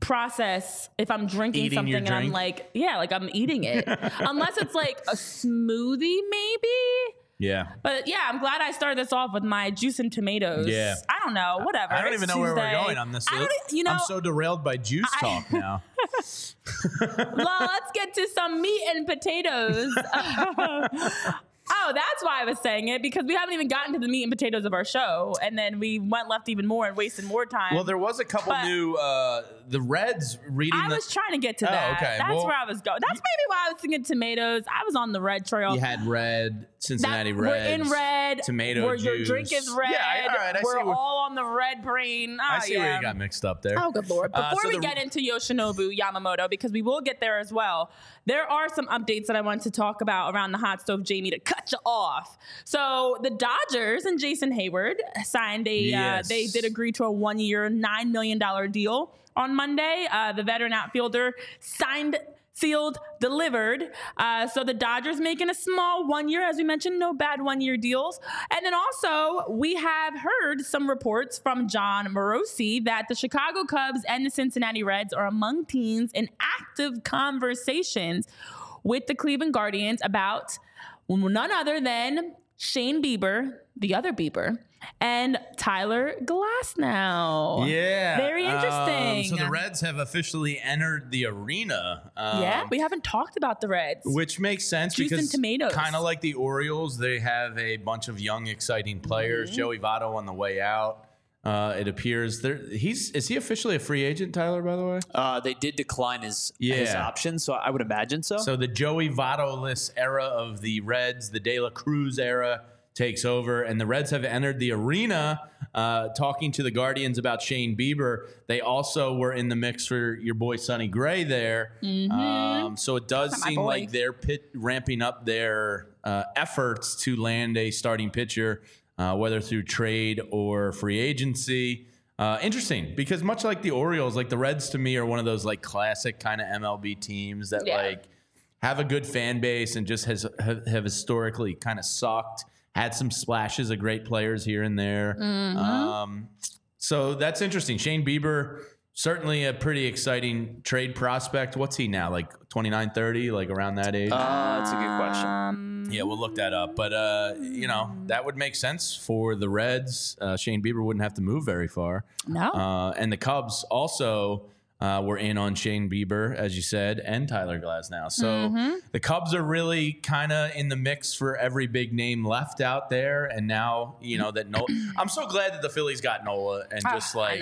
process if I'm drinking something and I'm like, yeah, like I'm eating it. (laughs) Unless it's like a smoothie, maybe. Yeah. But yeah, I'm glad I started this off with my juice and tomatoes. Yeah. I don't know, whatever. I don't It's even know where we're going on this. I you know, I'm so derailed by juice I- talk now. (laughs) (laughs) well, let's get to some meat and potatoes. (laughs) oh, that's why I was saying it because we haven't even gotten to the meat and potatoes of our show, and then we went left even more and wasted more time. well, there was a couple But- new. Uh, the Reds reading. I the, was trying to get to Oh, that. okay. That's Well, where I was going. That's maybe why I was thinking tomatoes. I was on the red trail. you had red Cincinnati That- Reds. We're in red. tomato Where your juice. drink is red. Yeah, all right, I we're see where- all on the red brain. Oh, I see yeah. where you got mixed up there. Oh, good lord! Uh, Before so we the- get into Yoshinobu Yamamoto, because we will get there as well, there are some updates that I want to talk about around the hot stove Jamie to cut you off. So the Dodgers and Jason Heyward signed a. Yes. Uh, they did agree to a one-year, nine million dollar deal on Monday. Uh, the veteran outfielder signed. Sealed, delivered. Uh, so the Dodgers making a small one year, as we mentioned, no bad one year deals. And then also, we have heard some reports from Jon Morosi that the Chicago Cubs and the Cincinnati Reds are among teams in active conversations with the Cleveland Guardians about none other than Shane Bieber, the other Bieber, and Tyler Glasnow. Yeah. Very um, interesting. so the Reds have officially entered the arena. Um, yeah, we haven't talked about the Reds. Which makes sense Juice and because tomatoes. kind of like the Orioles, they have a bunch of young, exciting players. Mm-hmm. Joey Votto on the way out. Uh, it appears there. He's is he officially a free agent, Tyler? By the way, uh, they did decline his his Yeah. option, so I would imagine so. so the Joey Votto-less era of the Reds, the De La Cruz era, takes over, and the Reds have entered the arena. Uh, talking to the Guardians about Shane Bieber, they also were in the mix for your boy Sonny Gray there. Um, so it does Not seem like they're pit, ramping up their uh, efforts to land a starting pitcher, uh, whether through trade or free agency. Uh, interesting because much like the Orioles, like the Reds to me are one of those like classic kind of MLB teams that Yeah. like have a good fan base and just has have, have historically kind of sucked. Had some splashes of great players here and there. Mm-hmm. Um, so that's interesting. Shane Bieber, certainly a pretty exciting trade prospect. What's he now? Like 29, 30, like around that age? uh, that's a good question. Um, yeah, we'll look that up. But, uh, you know, that would make sense for the Reds. Uh, Shane Bieber wouldn't have to move very far. no. Uh, and the Cubs also uh, were in on Shane Bieber, as you said, and Tyler Glasnow. So Mm-hmm. the Cubs are really kind of in the mix for every big name left out there. And now, you know, that Nola, I'm so glad that the Phillies got Nola and Ah, just like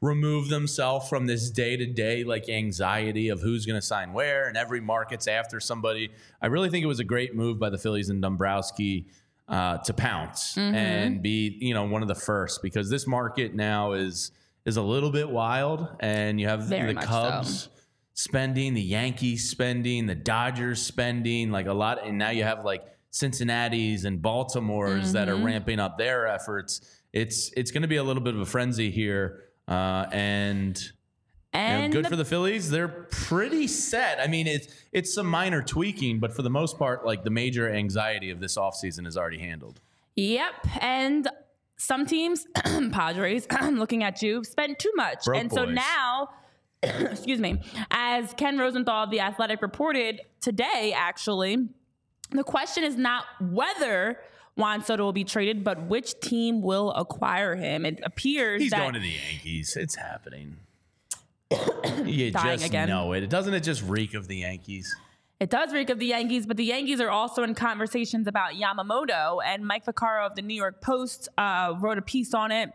remove themselves from this day to day like anxiety of who's going to sign where and every market's after somebody. I really think it was a great move by the Phillies and Dombrowski uh, to pounce Mm-hmm. and be you know one of the first because this market now is is a little bit wild, and you have Very the Cubs so. spending, the Yankees spending, the Dodgers spending, like a lot, and now you have like Cincinnati's and Baltimore's that Mm-hmm. are ramping up their efforts. It's it's going to be a little bit of a frenzy here, uh, and. You know, good the for the Phillies. They're pretty set. I mean, it's it's some minor tweaking, but for the most part, like the major anxiety of this offseason is already handled. Yep. And some teams, (clears throat) Padres, (clears throat) looking at you, spent too much. Broke and so now, (clears throat) excuse me, as Ken Rosenthal of The Athletic reported today, actually, the question is not whether Juan Soto will be traded, but which team will acquire him. It appears He's that going to the Yankees. It's happening. (coughs) you just again. know it. Doesn't it just reek of the Yankees? It does reek of the Yankees, but the Yankees are also in conversations about Yamamoto. And Mike Vaccaro of the New York Post uh, wrote a piece on it.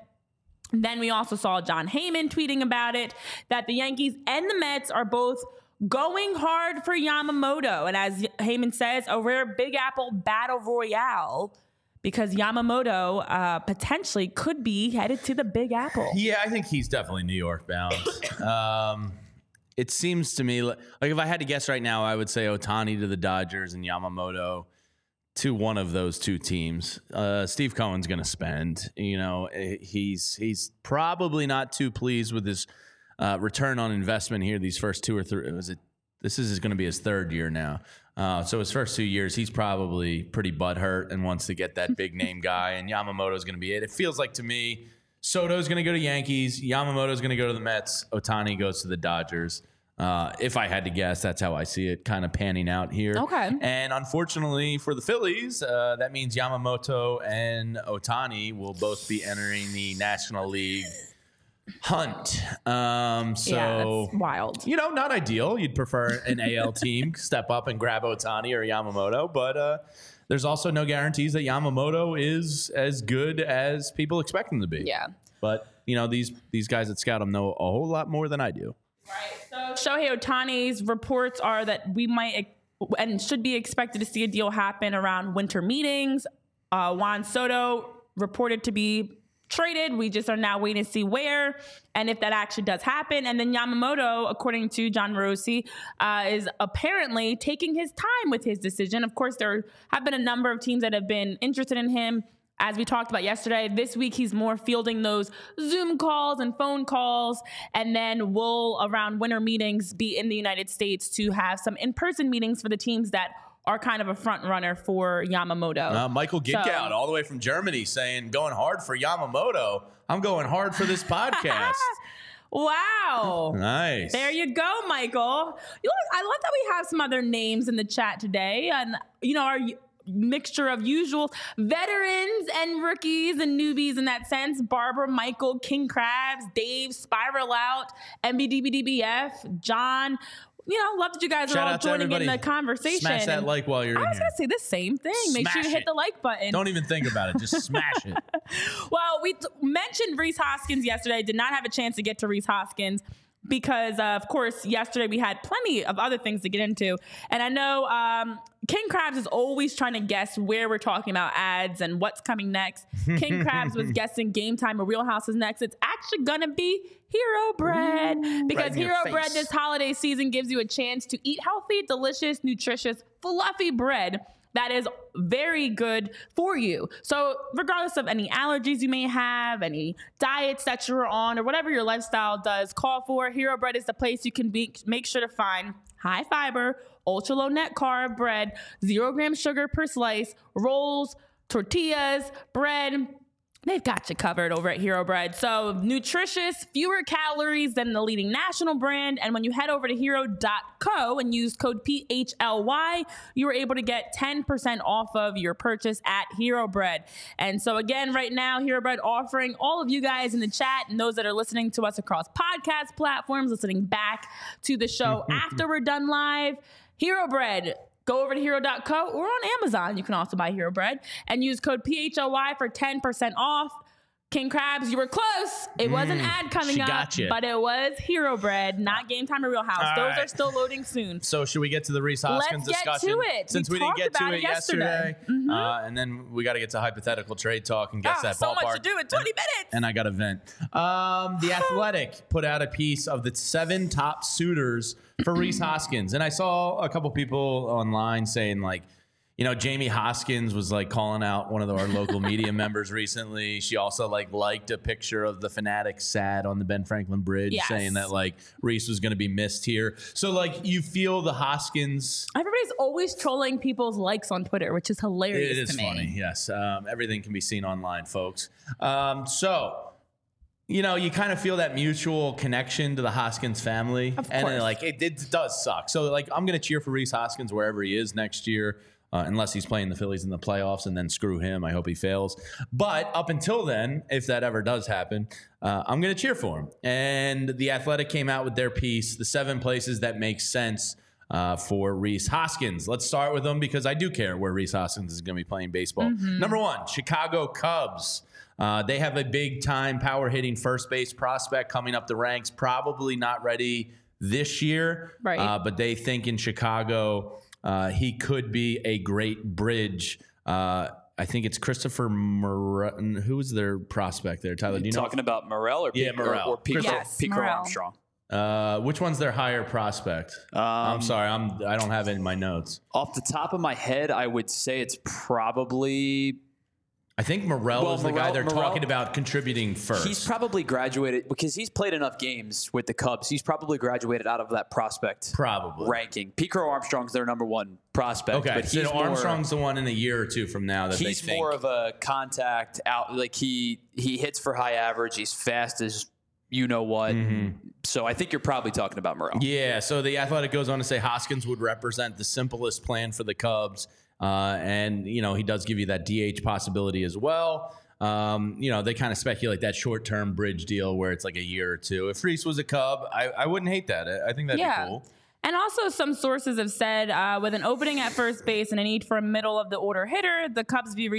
Then we also saw Jon Heyman tweeting about it that the Yankees and the Mets are both going hard for Yamamoto. And as Heyman says, a rare Big Apple battle royale because Yamamoto uh, potentially could be headed to the Big Apple. Yeah, I think he's definitely New York bound. (coughs) um, it seems to me like, like if I had to guess right now, I would say Ohtani to the Dodgers and Yamamoto to one of those two teams. Uh, Steve Cohen's going to spend. You know, eh, he's he's probably not too pleased with his uh, return on investment here. These first two or three was it? This is going to be his third year now. Uh, so his first two years, he's probably pretty butthurt and wants to get that (laughs) big name guy. And Yamamoto's going to be it. It feels like to me, Soto's going to go to Yankees. Yamamoto's going to go to the Mets. Ohtani goes to the Dodgers. Uh, if I had to guess, that's how I see it kind of panning out here. Okay. And unfortunately for the Phillies, uh, that means Yamamoto and Ohtani will both be entering the National League hunt. Um, so yeah, that's wild. you know, not ideal. You'd prefer an AL (laughs) team step up and grab Ohtani or Yamamoto, but uh, there's also no guarantees that Yamamoto is as good as people expect him to be. Yeah. But you know, these these guys at Scout him know a whole lot more than I do. Right. Shohei Ohtani's reports are that we might and should be expected to see a deal happen around winter meetings. Uh, Juan Soto reported to be traded. We just are now waiting to see where and if that actually does happen. And then Yamamoto, according to Jon Morosi, uh, is apparently taking his time with his decision. Of course, there have been a number of teams that have been interested in him. As we talked about yesterday, this week he's more fielding those Zoom calls and phone calls, and then we'll, around winter meetings be in the United States to have some in-person meetings for the teams that are kind of a front runner for Yamamoto. Uh, Michael Gitkout, So- all the way from Germany, saying going hard for Yamamoto. I'm going hard for this (laughs) podcast. wow. nice. There you go, Michael. You I love that we have some other names in the chat today, and you know our u- mixture of usual veterans and rookies and newbies in that sense. Barbara, Michael, King Krabs, Dave, Spiral Out, MBDBDBF, John. You know, love that you guys Shout are all joining in the conversation. Smash that And like while you're I was here. gonna say the same thing. Make sure you Smash hit the like button. Don't even think about it. Just (laughs) smash it. Well, we t- mentioned Rhys Hoskins yesterday. Did not have a chance to get to Rhys Hoskins because, uh, of course, yesterday we had plenty of other things to get into. And I know um, King Krabs is always trying to guess where we're talking about ads and what's coming next. King Krabs was (laughs) guessing Game Time or Real House is next. It's actually going to be Hero Bread because in your Hero Bread this holiday season gives you a chance to eat healthy, delicious, nutritious, fluffy bread that is very good for you. So, regardless of any allergies you may have, any diets that you're on, or whatever your lifestyle does call for, Hero Bread is the place you can be, make sure to find high fiber, ultra low net carb bread, zero gram sugar per slice, rolls, tortillas, bread. They've got you covered over at Hero Bread. So nutritious, fewer calories than the leading national brand. And when you head over to hero.co and use code PHLY, you are able to get 10% off of your purchase at Hero Bread. And so again, right now, Hero Bread offering all of you guys in the chat and those that are listening to us across podcast platforms, listening back to the show (laughs) after we're done live, Hero Bread Go over to hero.co or on Amazon. You can also buy Hero Bread and use code PHLY for 10% off. King Krabs, you were close. It was an ad coming Mm, up, got you. but it was Hero Bread, not Game Time or Real House. All Those right. are still loading soon. So should we get to the Rhys Hoskins Let's get to it. Since We we, didn't get to it yesterday. yesterday, uh, and then we got to get to hypothetical trade talk and guess Ah, that so ballpark. much to do in 20 minutes. and I got a vent. Um, the (sighs) Athletic put out a piece of the seven top suitors for Rhys (clears throat) Hoskins, and I saw a couple people online saying like, you know, Jayme Hoskins was like calling out one of our local media (laughs) members recently. She also like liked a picture of the Phanatic sad on the Ben Franklin Bridge, Yes. saying that like Rhys was going to be missed here. So like, you feel the Hoskins. Everybody's always trolling people's likes on Twitter, which is hilarious It is funny, yes. Um, everything can be seen online, folks. Um, so, you know, you kind of feel that mutual connection to the Hoskins family, Of and like it, it does suck. So, like, I'm gonna cheer for Rhys Hoskins wherever he is next year. Uh, unless he's playing the Phillies in the playoffs, and then screw him. I hope he fails. But up until then, if that ever does happen, uh, I'm going to cheer for him. And the Athletic came out with their piece, the seven places that make sense uh, for Rhys Hoskins. Let's start with them because I do care where Rhys Hoskins is going to be playing baseball. Number one, Chicago Cubs. Uh, they have a big time power hitting first base prospect coming up the ranks, probably not ready this year, Right. uh, but they think in Chicago uh, he could be a great bridge. Uh, I think it's Christopher Mor- Who is their prospect there? Tyler, do you know? Talking about Morel or Yeah, Pete, or, Morel. or Pico, Yes, Pico Morel. Armstrong? Uh, which one's their higher prospect? I'm Um, sorry, I'm I don't have it in my notes. Off the top of my head, I would say it's probably I think Morel Well, is the guy they're talking about contributing first. he's probably graduated because he's played enough games with the Cubs. He's probably graduated out of that prospect probably ranking. Pete Crow-Armstrong's their number one prospect. Okay, but he's so more- Armstrong's the one in a year or two from now that he's they think. more of a contact out. Like he he hits for high average. He's fast as you know what. So I think you're probably talking about Morel. Mm-hmm. yeah, so the Athletic goes on to say Hoskins would represent the simplest plan for the Cubs, uh, and you know he does give you that DH possibility as well. Um, you know they kind of speculate that short-term bridge deal where it's like a year or two. If Rhys was a Cub, I, I wouldn't hate that. I I think that'd Yeah. be cool. And also, some sources have said uh, with an opening at first base and a need for a middle of the order hitter, the Cubs view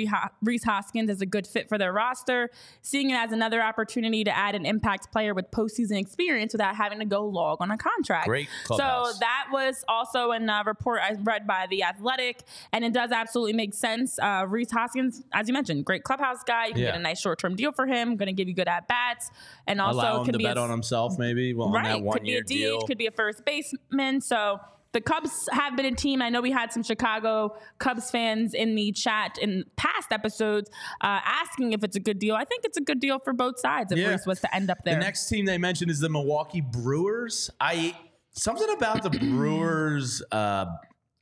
Rhys Hoskins as a good fit for their roster, seeing it as another opportunity to add an impact player with postseason experience without having to go log on a contract. Great Clubhouse. So that was also in a report I read by The Athletic, and it does absolutely make sense. Uh, Rhys Hoskins, as you mentioned, great clubhouse guy. You can Yeah. get a nice short term deal for him, going to give you good at bats, and also Allow him can to be bet a, on himself, maybe well, on right. that Could be a DH, deal. could be a first baseman. So the Cubs have been a team. I know we had some Chicago Cubs fans in the chat in past episodes uh, asking if it's a good deal. I think it's a good deal for both sides if Yeah. Rhys was to end up there. The next team they mentioned is the Milwaukee Brewers. I something about the (clears throat) Brewers uh,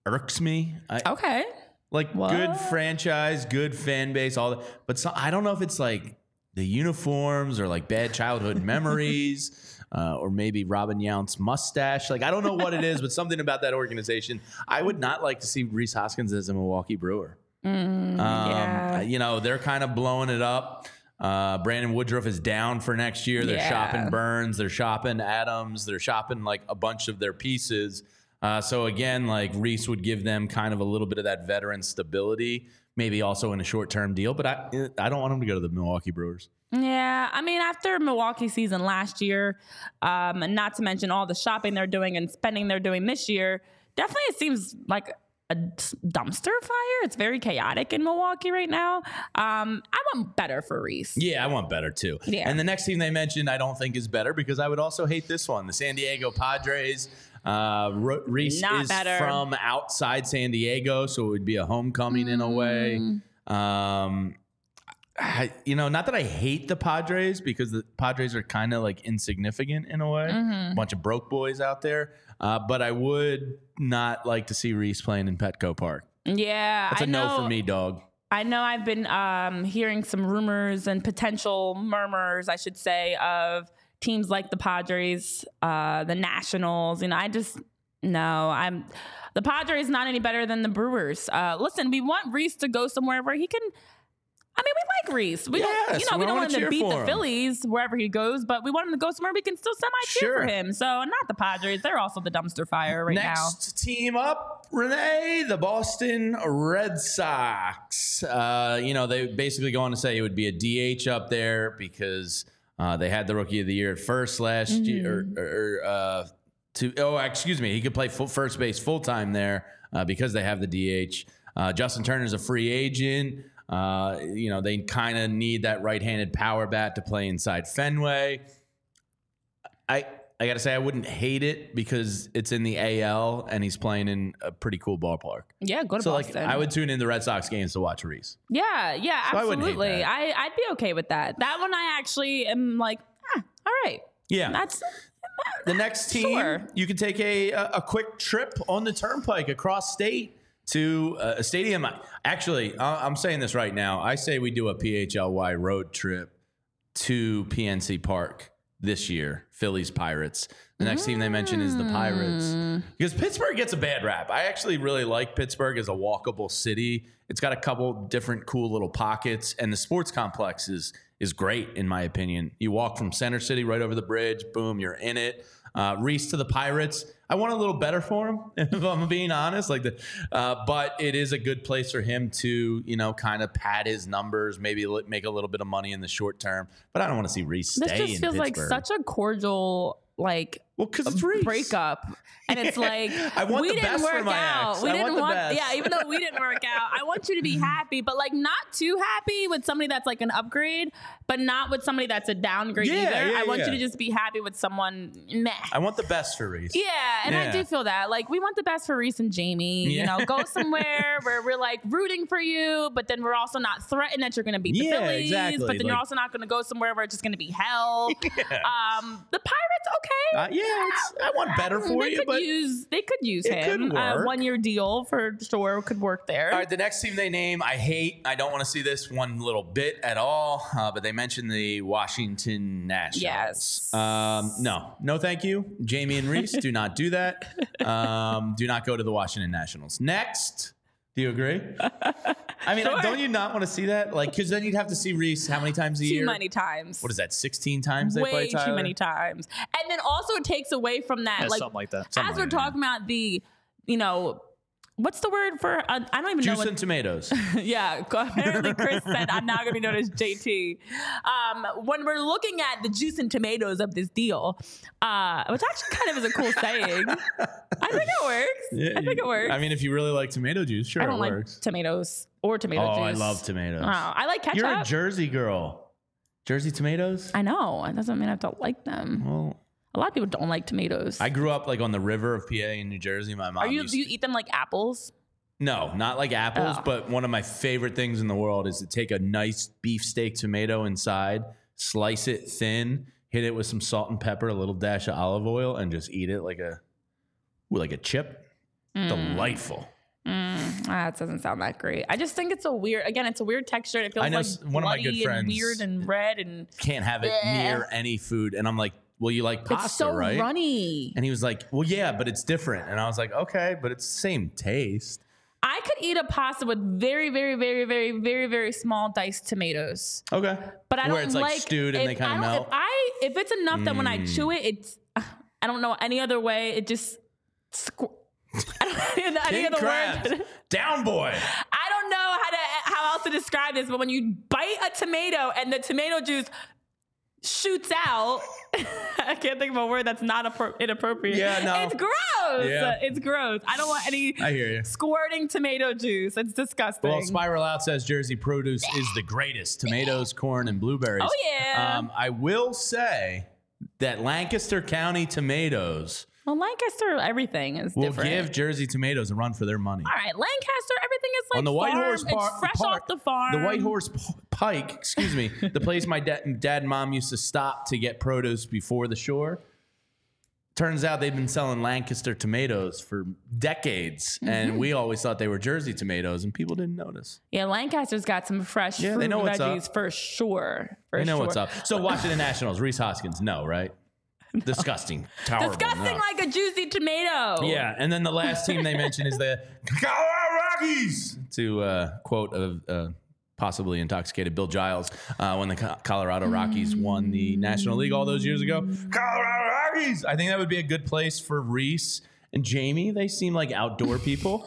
irks me. I, okay. like What? good franchise, good fan base, all that. But so, I don't know if it's like the uniforms or like bad childhood (laughs) memories. Uh, or maybe Robin Yount's mustache. Like I don't know what it is, but something about that organization. I would not like to see Rhys Hoskins as a Milwaukee Brewer. Um, yeah. You know, they're kind of blowing it up. Uh, Brandon Woodruff is down for next year. They're Yeah. shopping Burnes, they're shopping Adams, they're shopping like a bunch of their pieces. Uh, so again, like Rhys would give them kind of a little bit of that veteran stability, maybe also in a short term deal. But I, I don't want him to go to the Milwaukee Brewers. Yeah, I mean, after Milwaukee season last year, um, and not to mention all the shopping they're doing and spending they're doing this year, definitely it seems like a dumpster fire. It's very chaotic in Milwaukee right now. Um, I want better for Rhys. Yeah, I want better too. Yeah. And the next team they mentioned, I don't think is better because I would also hate this one, the San Diego Padres. Uh, Rhys is better. from outside San Diego, so it would be a homecoming in a way. Mm. Um, I, you know, not that I hate the Padres because the Padres are kind of like insignificant in a way, Mm-hmm. a bunch of broke boys out there. Uh, but I would not like to see Rhys playing in Petco Park. Yeah, That's a I no know, for me, dog. I know I've been um, hearing some rumors and potential murmurs, I should say, of teams like the Padres, uh, the Nationals. You know, I just no, I'm the Padres not any better than the Brewers. Uh, listen, we want Rhys to go somewhere where he can. Mean, we like Rhys. We don't, you know, we we don't wanna him to beat the him. Phillies wherever he goes, but we want him to go somewhere we can still semi cheer for him. So, not the Padres. They're also the dumpster fire right now. Next team up, Renee, the Boston Red Sox. Uh, you know, they basically go on to say it would be a DH up there because uh, they had the Rookie of the Year at first last year. Or, or, uh, to oh, excuse me, he could play full, first base full time there uh, because they have the DH. Uh, Justin Turner's a free agent. Uh, you know, they kind of need that right-handed power bat to play inside Fenway. I I gotta say I wouldn't hate it because it's in the AL and he's playing in a pretty cool ballpark. Yeah, go to So like I would tune in the Red Sox games to watch Rhys. yeah, yeah, So I absolutely. that. I, I'd be okay with that. That one I actually am like, ah, all right. Yeah. That's The next team, Sure. you can take a a quick trip on the turnpike across state to uh, a stadium. Actually, I'm saying this right now. I say we do a PHLY road trip to PNC Park this year. Phillies Pirates. The next team they mention is the Pirates because Pittsburgh gets a bad rap. I actually really like Pittsburgh as a walkable city. It's got a couple different cool little pockets, and the sports complex is is great in my opinion. You walk from Center City right over the bridge, boom, you're in it. Uh, Rhys to the Pirates. I want a little better for him, (laughs) if I'm being honest. Like the, uh, but it is a good place for him to, you know, kind of pad his numbers, maybe li- make a little bit of money in the short term. But I don't want to see Rhys this just in feels like such a cordial like well, because it's Rhys. breakup and it's like (laughs) we didn't work out we I didn't want want yeah even though we didn't work out i want you to be (laughs) happy but like not too happy with somebody that's like an upgrade but not with somebody that's a downgrade Yeah, either yeah, i want yeah. you to just be happy with someone meh I want the best for Rhys. yeah, and I do feel that. Like, we want the best for Rhys and Jayme. You know, go (laughs) somewhere where we're like rooting for you, but then we're also not threatened that you're going to beat the Phillies. exactly. But then you're also not going to go somewhere where it's just going to be hell. Um, the Pirates, okay. Uh, yeah, I want better for they you, could but use they could use It him. A work. one year deal for sure could work there. All right, the next team they name, I hate. I don't want to see this one little bit at all. Uh, but they mentioned the Washington Nationals. Yes. Um, no, no, thank you, Jamie and Rhys. do not do that. (laughs) Um, do not go to the Washington Nationals. Next, do you agree? (laughs) I mean, Sure. don't you not want to see that? Like, because then you'd have to see Rhys how many times a too year? Too many times. What is that? Sixteen times they play Way Tyler? too many times. And then also it takes away from that. Yeah, like something like that. Something as we're that. talking about the, you know, what's the word for? Uh, I don't even know Juice and (laughs) tomatoes. yeah, (laughs) apparently Chris said I'm not going to be known as JT. Um, when we're looking at the juice and tomatoes of this deal, uh, which actually kind of is a cool saying. I think it works. I think it works. I mean, if you really like tomato juice, sure, I don't it like tomatoes or tomato oh, juice. I love tomatoes. Oh, I like ketchup. You're a Jersey girl. Jersey tomatoes? I know. It doesn't mean I don't like them. Well, A lot of people don't like tomatoes. I grew up like on the river of PA in New Jersey. My mom Are you? used Do you eat them like apples? No, not like apples, Oh. but one of my favorite things in the world is to take a nice beefsteak tomato inside, slice it thin, hit it with some salt and pepper, a little dash of olive oil, and just eat it like a like a chip. Mm. Delightful. Mm, ah, it doesn't sound that great. I just think it's a weird. Again, it's a weird texture. and It feels I know like one of my good and friends- weird and red, and Can't have it Bleh. near any food. And I'm like, well, you like pasta, it's so right? runny. And he was like, well, yeah, but it's different. And I was like, okay, but it's the same taste. I could eat a pasta with very, very, very, very, very, very small diced tomatoes, Okay. but I don't Where it's like, stewed and they kind of melt. If I if it's enough that when I Mm. chew it, it's I don't know any other way. It just. Squ- (laughs) I don't know any King other crabs. word. Down boy. I don't know how to how else to describe this, but when you bite a tomato and the tomato juice shoots out, (laughs) I can't think of a word that's not appro- inappropriate. Yeah, no. it's gross. Yeah. It's gross. I don't want any I hear you. squirting tomato juice. It's disgusting. Well, Spiral Out says Jersey produce is the greatest tomatoes, corn, and blueberries. Oh, yeah. Um, I will say that Lancaster County tomatoes well, Lancaster, everything is we'll different. give Jersey tomatoes a run for their money. All right, Lancaster, everything is like On the White farm. Horse Par- It's fresh Park- off the farm. The White Horse Pike, excuse me, the place my dad, dad and mom used to stop to get produce before the shore. Turns out they've been selling Lancaster tomatoes for decades, Mm-hmm. and we always thought they were Jersey tomatoes, and people didn't notice. Yeah, Lancaster's got some fresh Yeah, fruit they know and what's up. veggies for sure. For I know sure. what's up. So Washington Nationals, Rhys Hoskins, no, right? (laughs) Disgusting, terrible. Disgusting no. like a juicy tomato. Yeah, and then the last team they mention is the Colorado Rockies. To uh, quote of uh, possibly intoxicated Bill Giles uh, when the Colorado Rockies won the National League all those years ago. Colorado Rockies. I think that would be a good place for Rhys and Jayme, they seem like outdoor people.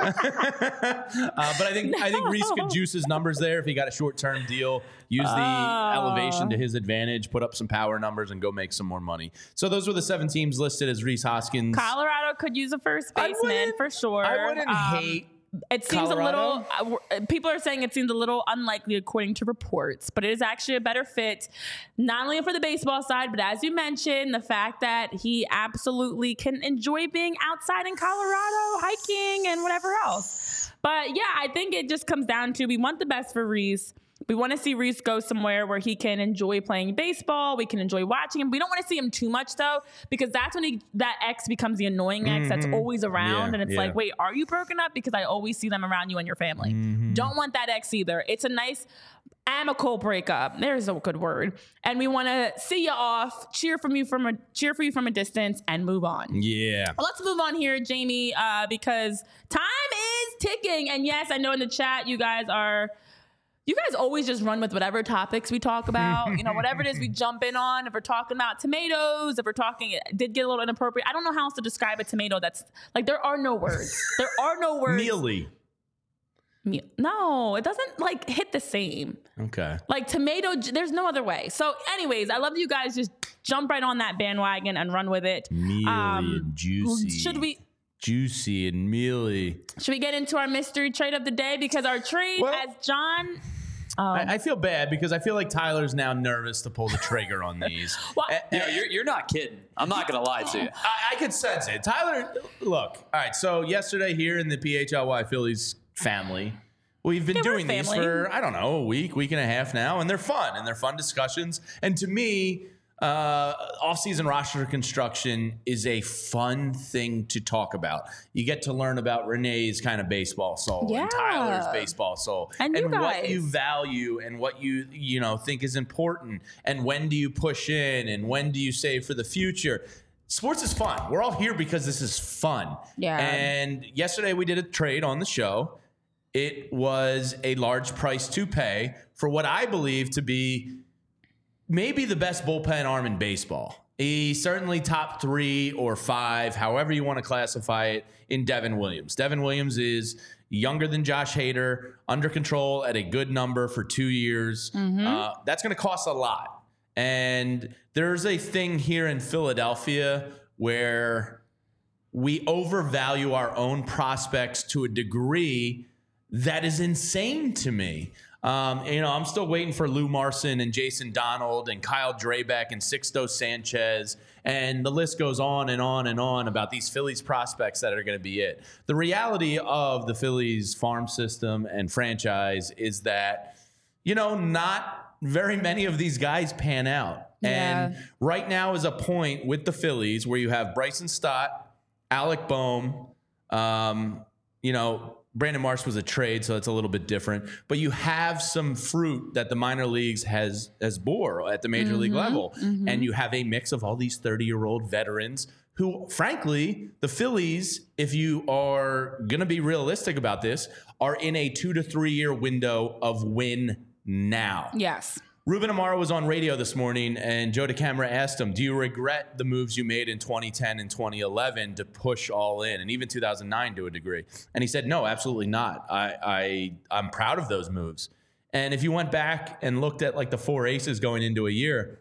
(laughs) uh, but I think I think Rhys could juice his numbers there if he got a short term deal. Use the Oh. elevation to his advantage, put up some power numbers, and go make some more money. So those were the seven teams listed as Rhys Hoskins. Colorado could use a first baseman for sure. I wouldn't Um, hate. It seems Colorado? a little. Uh, people are saying it seems a little unlikely according to reports, but it is actually a better fit, not only for the baseball side, but as you mentioned, the fact that he absolutely can enjoy being outside in Colorado, hiking and whatever else. But yeah, I think it just comes down to we want the best for Rhys. We want to see Rhys go somewhere where he can enjoy playing baseball. We can enjoy watching him. We don't want to see him too much though, because that's when he, that ex becomes the annoying ex that's always around, Mm-hmm. Yeah, and it's yeah. like, wait, are you broken up? Because I always see them around you and your family. Mm-hmm. Don't want that ex either. It's a nice amicable breakup. There's a good word, and we want to see you off, cheer from you from a cheer for you from a distance, and move on. Yeah. Well, let's move on here, Jamie, uh, because time is ticking. And yes, I know in the chat you guys are. You guys always just run with whatever topics we talk about. You know, whatever it is we (laughs) jump in on. If we're talking about tomatoes, if we're talking, it did get a little inappropriate. I don't know how else to describe a tomato. That's like there are no words. There are no words. Mealy. No, it doesn't like hit the same. Okay. Like tomato, there's no other way. So, anyways, I love you guys just jump right on that bandwagon and run with it. Mealy Um, and juicy. Should we? Juicy and mealy. Should we get into our mystery trade of the day? Because our trade, Well- as John, um, I, I feel bad because I feel like Tyler's now nervous to pull the trigger on (laughs) these. Well- eh, You know, you're, you're not kidding. I'm not gonna lie to you. (laughs) I, I could sense it. Tyler, look. All right. So yesterday here in the PHLY Phillies family, we've been Yeah, doing these for I don't know a week, week and a half now, and they're fun and they're fun discussions. And to me, uh, off-season roster construction is a fun thing to talk about. You get to learn about Renee's kind of baseball soul Yeah. and Tyler's baseball soul And you what you value and what you you know think is important. And when do you push in? And when do you save for the future? Sports is fun. We're all here because this is fun. Yeah. and yesterday we did a trade on the show. It was a large price to pay for what i believe to be maybe the best bullpen arm in baseball. He's certainly top three or five, however you want to classify it, in Devin Williams. Devin Williams is younger than Josh Hader, under control at a good number for two years. Uh, that's going to cost a lot. And there's a thing here in Philadelphia where we overvalue our own prospects to a degree that is insane to me. Um, you know, I'm still waiting for Lou Marson and Jason Donald and Kyle Drabek and Sixto Sanchez, and the list goes on and on and on about these Phillies prospects that are going to be it. The reality of the Phillies farm system and franchise is that, you know, not very many of these guys pan out. And Yeah. right now is a point with the Phillies where you have Bryson Stott, Alec Bohm, um, you know, Brandon Marsh was a trade, so it's a little bit different. But you have some fruit that the minor leagues has has bore at the major league mm-hmm. level, mm-hmm. and you have a mix of all these thirty year old veterans who, frankly, the Phillies, if you are going to be realistic about this, are in a two to three year window of win now. yes. Ruben Amaro was on radio this morning, and Joe DeCamara asked him, "Do you regret the moves you made in 2010 and 2011 to push all in, and even 2009 to a degree?" And he said, "No, absolutely not. I, I I'm proud of those moves." And if you went back and looked at like the four aces going into a year,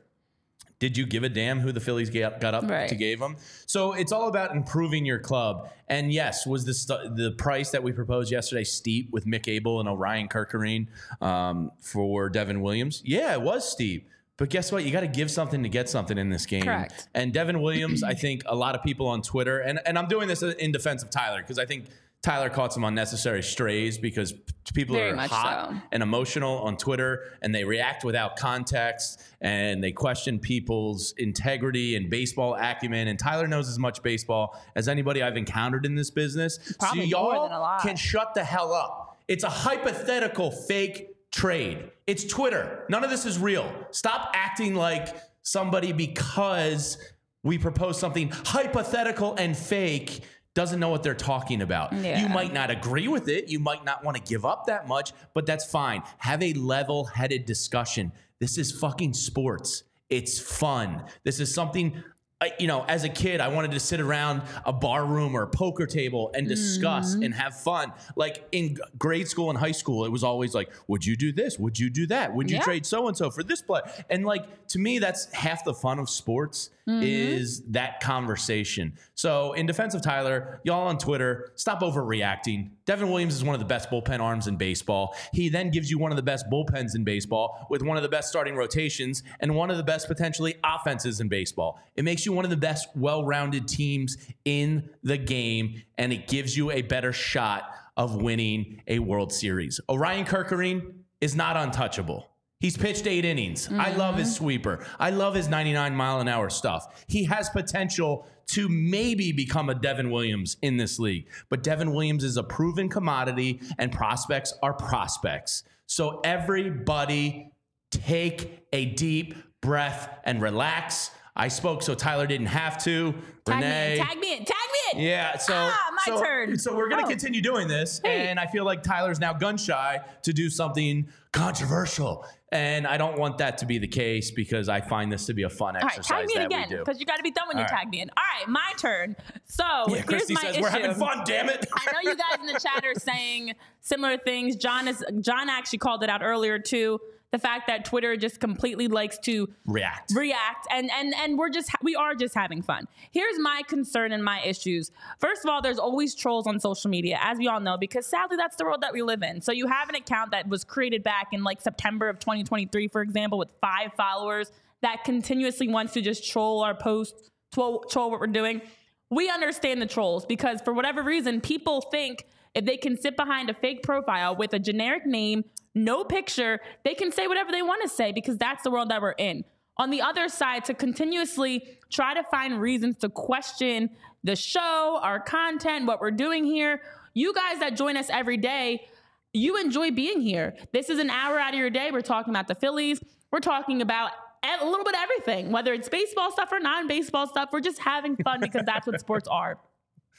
did you give a damn who the Phillies got, up Right. to gave them? So it's all about improving your club. And yes, was the stu- the price that we proposed yesterday steep with Mick Abel and Orion Kerkering um, for Devin Williams? Yeah, it was steep. But guess what? You got to give something to get something in this game. Correct. And Devin Williams, I think a lot of people on Twitter, and, and I'm doing this in defense of Tyler because I think Tyler caught some unnecessary strays because people Very are hot so. and emotional on Twitter and they react without context and they question people's integrity and baseball acumen. And Tyler knows as much baseball as anybody I've encountered in this business. Probably so more y'all than a lot. can shut the hell up. It's a hypothetical fake trade. It's Twitter. None of this is real. Stop acting like somebody because we propose something hypothetical and fake doesn't know what they're talking about. Yeah. You might not agree with it. You might not want to give up that much, but that's fine. Have a level headed discussion. This is fucking sports. It's fun. This is something I, you know, as a kid, I wanted to sit around a bar room or a poker table and discuss Mm-hmm. and have fun. Like in grade school and high school, it was always like, "Would you do this? Would you do that? Would you Yeah. trade so and so for this play?" And like to me, that's half the fun of sports Mm-hmm. is that conversation. So, in defense of Tyler, y'all on Twitter, stop overreacting. Devin Williams is one of the best bullpen arms in baseball. He then gives you one of the best bullpens in baseball with one of the best starting rotations and one of the best potentially offenses in baseball. It makes you one of the best well rounded teams in the game, and it gives you a better shot of winning a World Series. Orion Kerkering is not untouchable. He's pitched eight innings. I love his mm-hmm. sweeper. I love his 99 mile an hour stuff. He has potential to maybe become a Devin Williams in this league. But Devin Williams is a proven commodity, and prospects are prospects. So everybody take a deep breath and relax. I spoke so Tyler didn't have to. Tag Renee. me in. Tag me in. Tag me in. Yeah, so Ah, my so, turn. So we're gonna Oh. continue doing this, Hey. and I feel like Tyler's now gun shy to do something controversial, and I don't want that to be the case because I find this to be a fun All right, exercise tag me in again because you got to be done when you All right. tag me in. All right, my turn. So Yeah, here's Christy my says issue. we're having fun. Damn it! I know you guys in the chat are (laughs) saying similar things. John is John actually called it out earlier too. The fact that Twitter just completely likes to React. react and and and we're just we are just having fun. Here's my concern and my issues. First of all there's always trolls on social media as we all know because sadly that's the world that we live in. So you have an account that was created back in like september of 2023 for example with five followers that continuously wants to just troll our posts troll, troll what we're doing. We understand the trolls because for whatever reason people think if they can sit behind a fake profile with a generic name no picture. They can say whatever they want to say because that's the world that we're in. On the other side to continuously try to find reasons to question the show our content what we're doing here. You guys that join us every day you enjoy being here. This is an hour out of your day. We're talking about the phillies. We're talking about a little bit of everything whether it's baseball stuff or non-baseball stuff. We're just having fun because that's what sports are.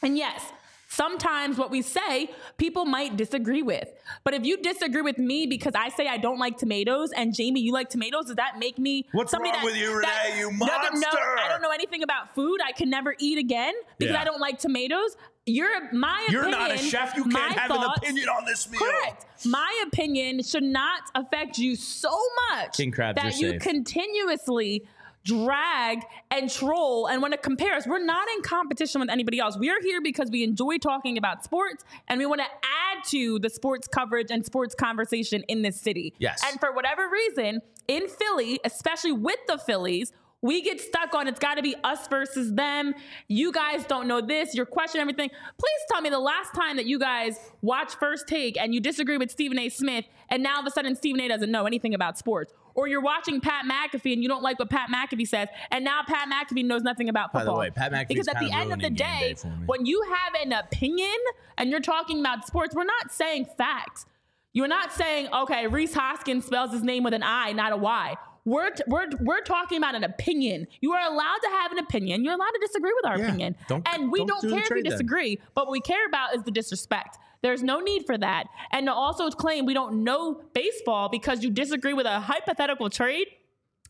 And yes, sometimes what we say, people might disagree with. But if you disagree with me because I say I don't like tomatoes and Jamie, you like tomatoes, does that make me What's somebody wrong that, with you, that you doesn't know- I don't know anything about food. I can never eat again because Yeah. I don't like tomatoes. You're my You're opinion. not a chef. You can't have an opinion on this meal. Correct. My opinion should not affect you so much King crabs, that you're you safe. continuously drag and troll and want to compare us. We're not in competition with anybody else. We are here because we enjoy talking about sports and we want to add to the sports coverage and sports conversation in this city. Yes. And for whatever reason, in Philly, especially with the Phillies, we get stuck on it's got to be us versus them. You guys don't know this. You're questioning everything. Please tell me the last time that you guys watched First Take and you disagree with Stephen A. Smith, and now all of a sudden Stephen A. doesn't know anything about sports. Or you're watching Pat McAfee and you don't like what Pat McAfee says, and now Pat McAfee knows nothing about football. By the way, Pat McAfee's because at the end of the day, day when you have an opinion and you're talking about sports, we're not saying facts. You're not saying, okay, Rhys Hoskins spells his name with an I, not a Y. We're, we're, we're talking about an opinion. You are allowed to have an opinion. You're allowed to disagree with our Yeah. opinion. And we don't don't, do care if you trade then. disagree. But what we care about is the disrespect. There's no need for that. And to also claim we don't know baseball because you disagree with a hypothetical trade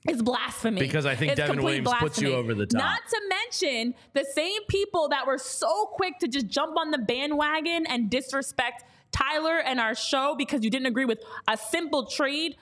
is blasphemy. Because I think It's Devin Williams puts you blasphemy. over the top. Not to mention the same people that were so quick to just jump on the bandwagon and disrespect Tyler and our show because you didn't agree with a simple trade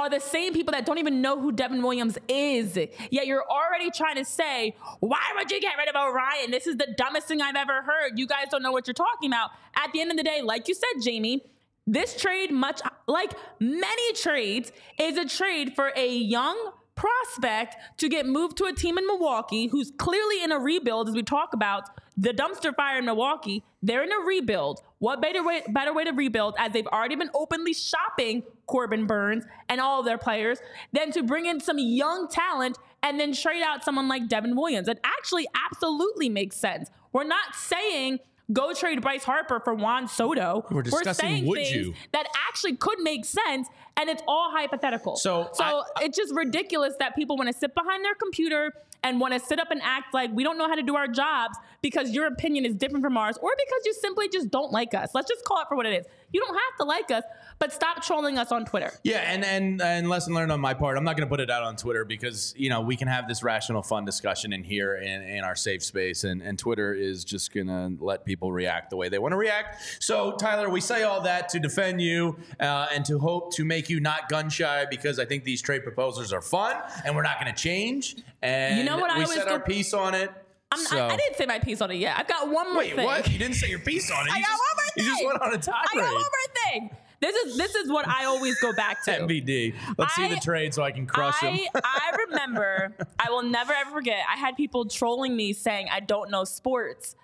are the same people that don't even know who Devin Williams is. Yet you're already trying to say, why would you get rid of Orion? This is the dumbest thing I've ever heard. You guys don't know what you're talking about. At the end of the day, like you said, Jamie, this trade, much like many trades, is a trade for a young prospect to get moved to a team in Milwaukee who's clearly in a rebuild, as we talk about the dumpster fire in Milwaukee. They're in a rebuild. What better way, better way to rebuild as they've already been openly shopping Corbin Burnes and all of their players than to bring in some young talent and then trade out someone like Devin Williams? It actually absolutely makes sense. We're not saying go trade Bryce Harper for Juan Soto. We're discussing saying would things you. that actually could make sense, and it's all hypothetical. So so I- it's just ridiculous that people want to sit behind their computer and want to sit up and act like we don't know how to do our jobs because your opinion is different from ours, or because you simply just don't like us. Let's just call it for what it is. You don't have to like us, but stop trolling us on Twitter. Yeah, and and and lesson learned on my part. I'm not going to put it out on Twitter because you know we can have this rational, fun discussion in here in, in our safe space, and and Twitter is just going to let people react the way they want to react. So Tyler, we say all that to defend you uh, and to hope to make you not gun shy because I think these trade proposals are fun and we're not going to change. And You know what I we said go- our piece on it. I'm, so. I, I didn't say my piece on it yet. I've got one more Wait, thing. what? You didn't say your piece on it. I You got just, one more thing. You just went on a tirade. I got one more thing. This is this is what I always go back to. MVD. Let's see the trade so I can crush him. I, (laughs) I remember, I will never ever forget, I had people trolling me saying, I don't know sports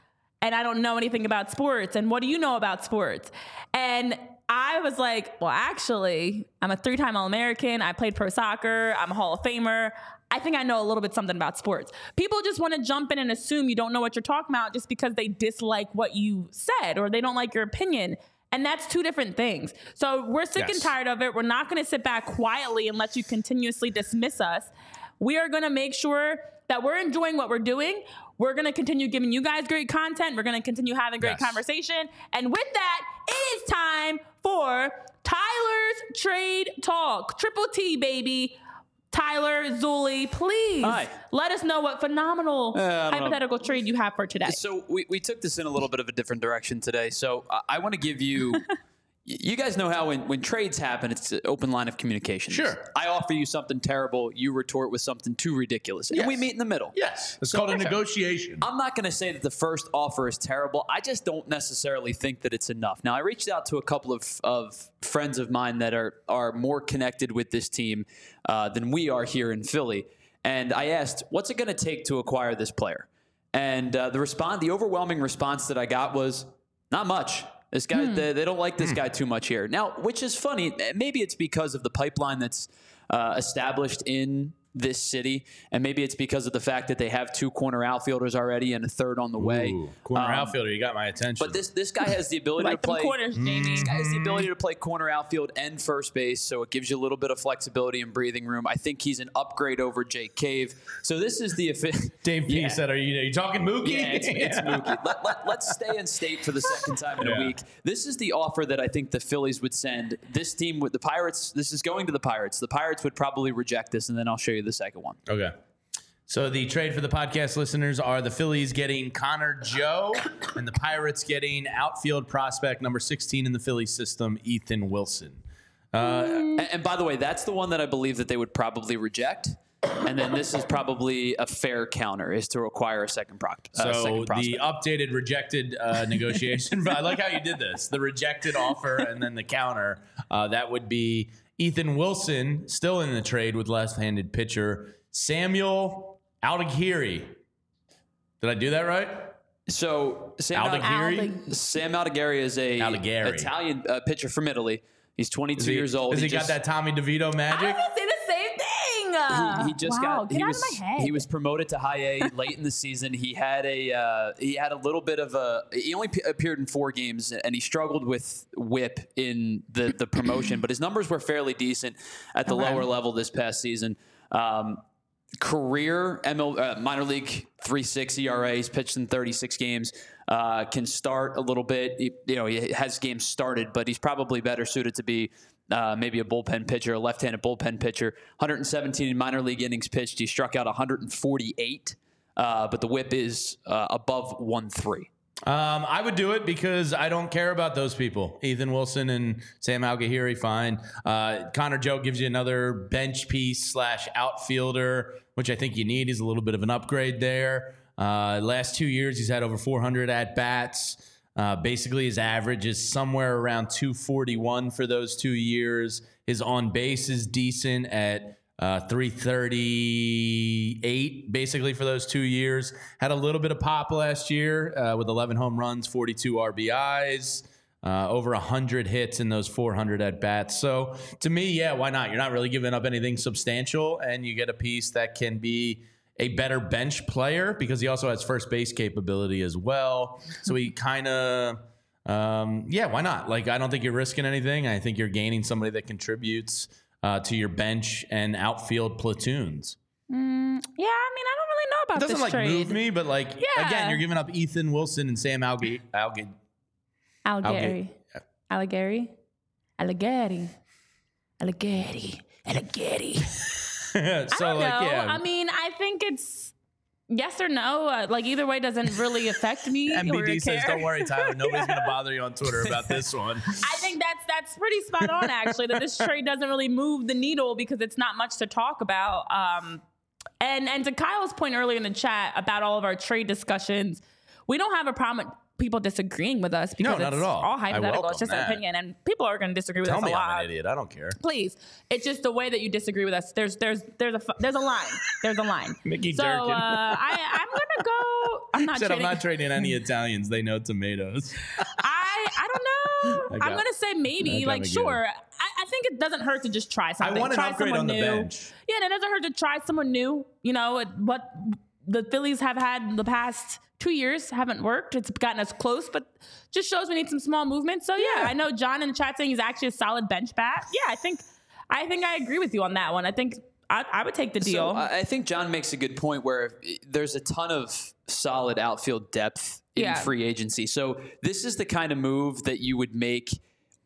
and I don't know anything about sports. And what do you know about sports? And I was like, well, actually, I'm a three time All American. I played pro soccer. I'm a Hall of Famer. I think I know a little bit something about sports. People just want to jump in and assume you don't know what you're talking about just because they dislike what you said or they don't like your opinion. And that's two different things. So we're sick and tired of it. We're not going to sit back quietly and let you continuously dismiss us. We are going to make sure that we're enjoying what we're doing. We're going to continue giving you guys great content. We're going to continue having great Yes. conversation. And with that, it is time for Tyler's Trade Talk. Triple T, baby. Tyler, Zulli, please Hi. let us know what phenomenal Uh, I don't know. hypothetical trade you have for today. So we, we took this in a little bit of a different direction today. So I, I want to give you. (laughs) You guys know how when, when trades happen, it's an open line of communication. Sure. I offer you something terrible, you retort with something too ridiculous, and we meet in the middle. Yes, it's called a negotiation. I'm not going to say that the first offer is terrible. I just don't necessarily think that it's enough. Now, I reached out to a couple of, of friends of mine that are are more connected with this team uh, than we are here in Philly, and I asked, "What's it going to take to acquire this player?" And uh, the response, the overwhelming response that I got was, "Not much." This guy, they, they don't like this guy too much here. Now, which is funny. Maybe it's because of the pipeline that's uh, established in this city, and maybe it's because of the fact that they have two corner outfielders already and a third on the way. Ooh, corner Um, outfielder, you got my attention. But this this guy has the (laughs) ability like to play. corners, Jamie. This guy has the ability to play corner outfield and first base, so it gives you a little bit of flexibility and breathing room. I think he's an upgrade over Jake Cave. So this is the offi- (laughs) Dave P Yeah. said, "Are you, are you talking Mookie?" yeah, it's, it's (laughs) Mookie. Let, let, let's stay in state for the second time in Yeah. a week. This is the offer that I think the Phillies would send. This team with the Pirates, this is going to the Pirates. The Pirates would probably reject this, and then I'll show you the second one. Okay. So the trade for the podcast listeners are the Phillies getting Connor Joe and the Pirates getting outfield prospect number 16 in the Philly system, Ethan Wilson. And, and by the way, that's the one that I believe that they would probably reject. And then this is probably a fair counter is to acquire a second, proc- uh, So second prospect. the updated rejected uh, (laughs) negotiation. But (laughs) I like how you did this. The rejected offer and then the counter. Uh, that would be Ethan Wilson still in the trade with left-handed pitcher Samuel Aldegheri. Did I do that right? so Sam, Al- Aldegheri. Sam Aldegheri is a Aldegheri. Italian uh, pitcher from Italy. He's 22 he- years old. Has he, just- got that Tommy DeVito I magic? He, he just wow, got get he out was of my head. he was promoted to high A late in the season. He had a uh, he had a little bit of a he only p- appeared in four games and he struggled with whip in the the promotion, but his numbers were fairly decent at the Okay. lower level this past season. Um, career ML, uh, minor league 3.6 ERA. He's pitched in 36 games. Uh, can start a little bit. He, you know, he has games started, but he's probably better suited to be uh, maybe a bullpen pitcher, a left-handed bullpen pitcher. 117 minor league innings pitched. He struck out 148, uh, but the WHIP is uh, above 1.3. Um, I would do it because I don't care about those people. Ethan Wilson and Sam Algahiri, fine. Uh, Connor Joe gives you another bench piece slash outfielder, which I think you need. He's a little bit of an upgrade there. Uh, last two years, he's had over 400 at bats. Uh, basically, his average is somewhere around 241 for those two years. His on base is decent at uh, 338 basically for those two years. Had a little bit of pop last year uh, with 11 home runs, 42 RBIs, uh, over 100 hits in those 400 at bats. So to me, yeah, why not? You're not really giving up anything substantial, and you get a piece that can be a better bench player because he also has first base capability as well. So he kind of. Um, yeah, why not? Like, I don't think you're risking anything. I think you're gaining somebody that contributes uh, to your bench and outfield platoons. Mm, yeah, I mean, I don't really know about It doesn't like trade. move me, but like Yeah. again, you're giving up Ethan Wilson and Sam Alge Alge Al Alge Gary. Allighieri, Allighieri, Allighieri, Allighieri. (laughs) so I don't like know. yeah. I mean, think it's yes or no. Uh, like either way doesn't really affect me. (laughs) MBD says. "Don't worry, Tyler. (laughs) Nobody's gonna bother you on Twitter about this one." I think that's that's pretty spot on actually. that this trade doesn't really move the needle because it's not much to talk about. Um, and and to Kyle's point earlier in the chat about all of our trade discussions, we don't have a problem people disagreeing with us because not it's at all. all hypothetical. It's just an opinion, and people are going to disagree with Tell us me a lot. I'm an idiot. I don't care. Please, it's just the way that you disagree with us. There's there's there's a there's a line. There's a line. (laughs) Mickey so uh, I I'm gonna go. I'm not Said I'm trading. not trading any Italians. They know tomatoes. (laughs) I I don't know. (laughs) I I'm gonna say maybe. Like sure. I, I think it doesn't hurt to just try I something. want an try upgrade someone on the new. bench. Yeah, and it doesn't hurt to try someone new. You know what the Phillies have had in the past two years haven't worked. It's gotten us close, but just shows we need some small movement. So yeah, Yeah. I know John in the chat saying he's actually a solid bench bat. Yeah, I think I think I agree with you on that one. I think I, I would take the deal. So I think John makes a good point where eh, there's a ton of solid outfield depth in Yeah. free agency. So this is the kind of move that you would make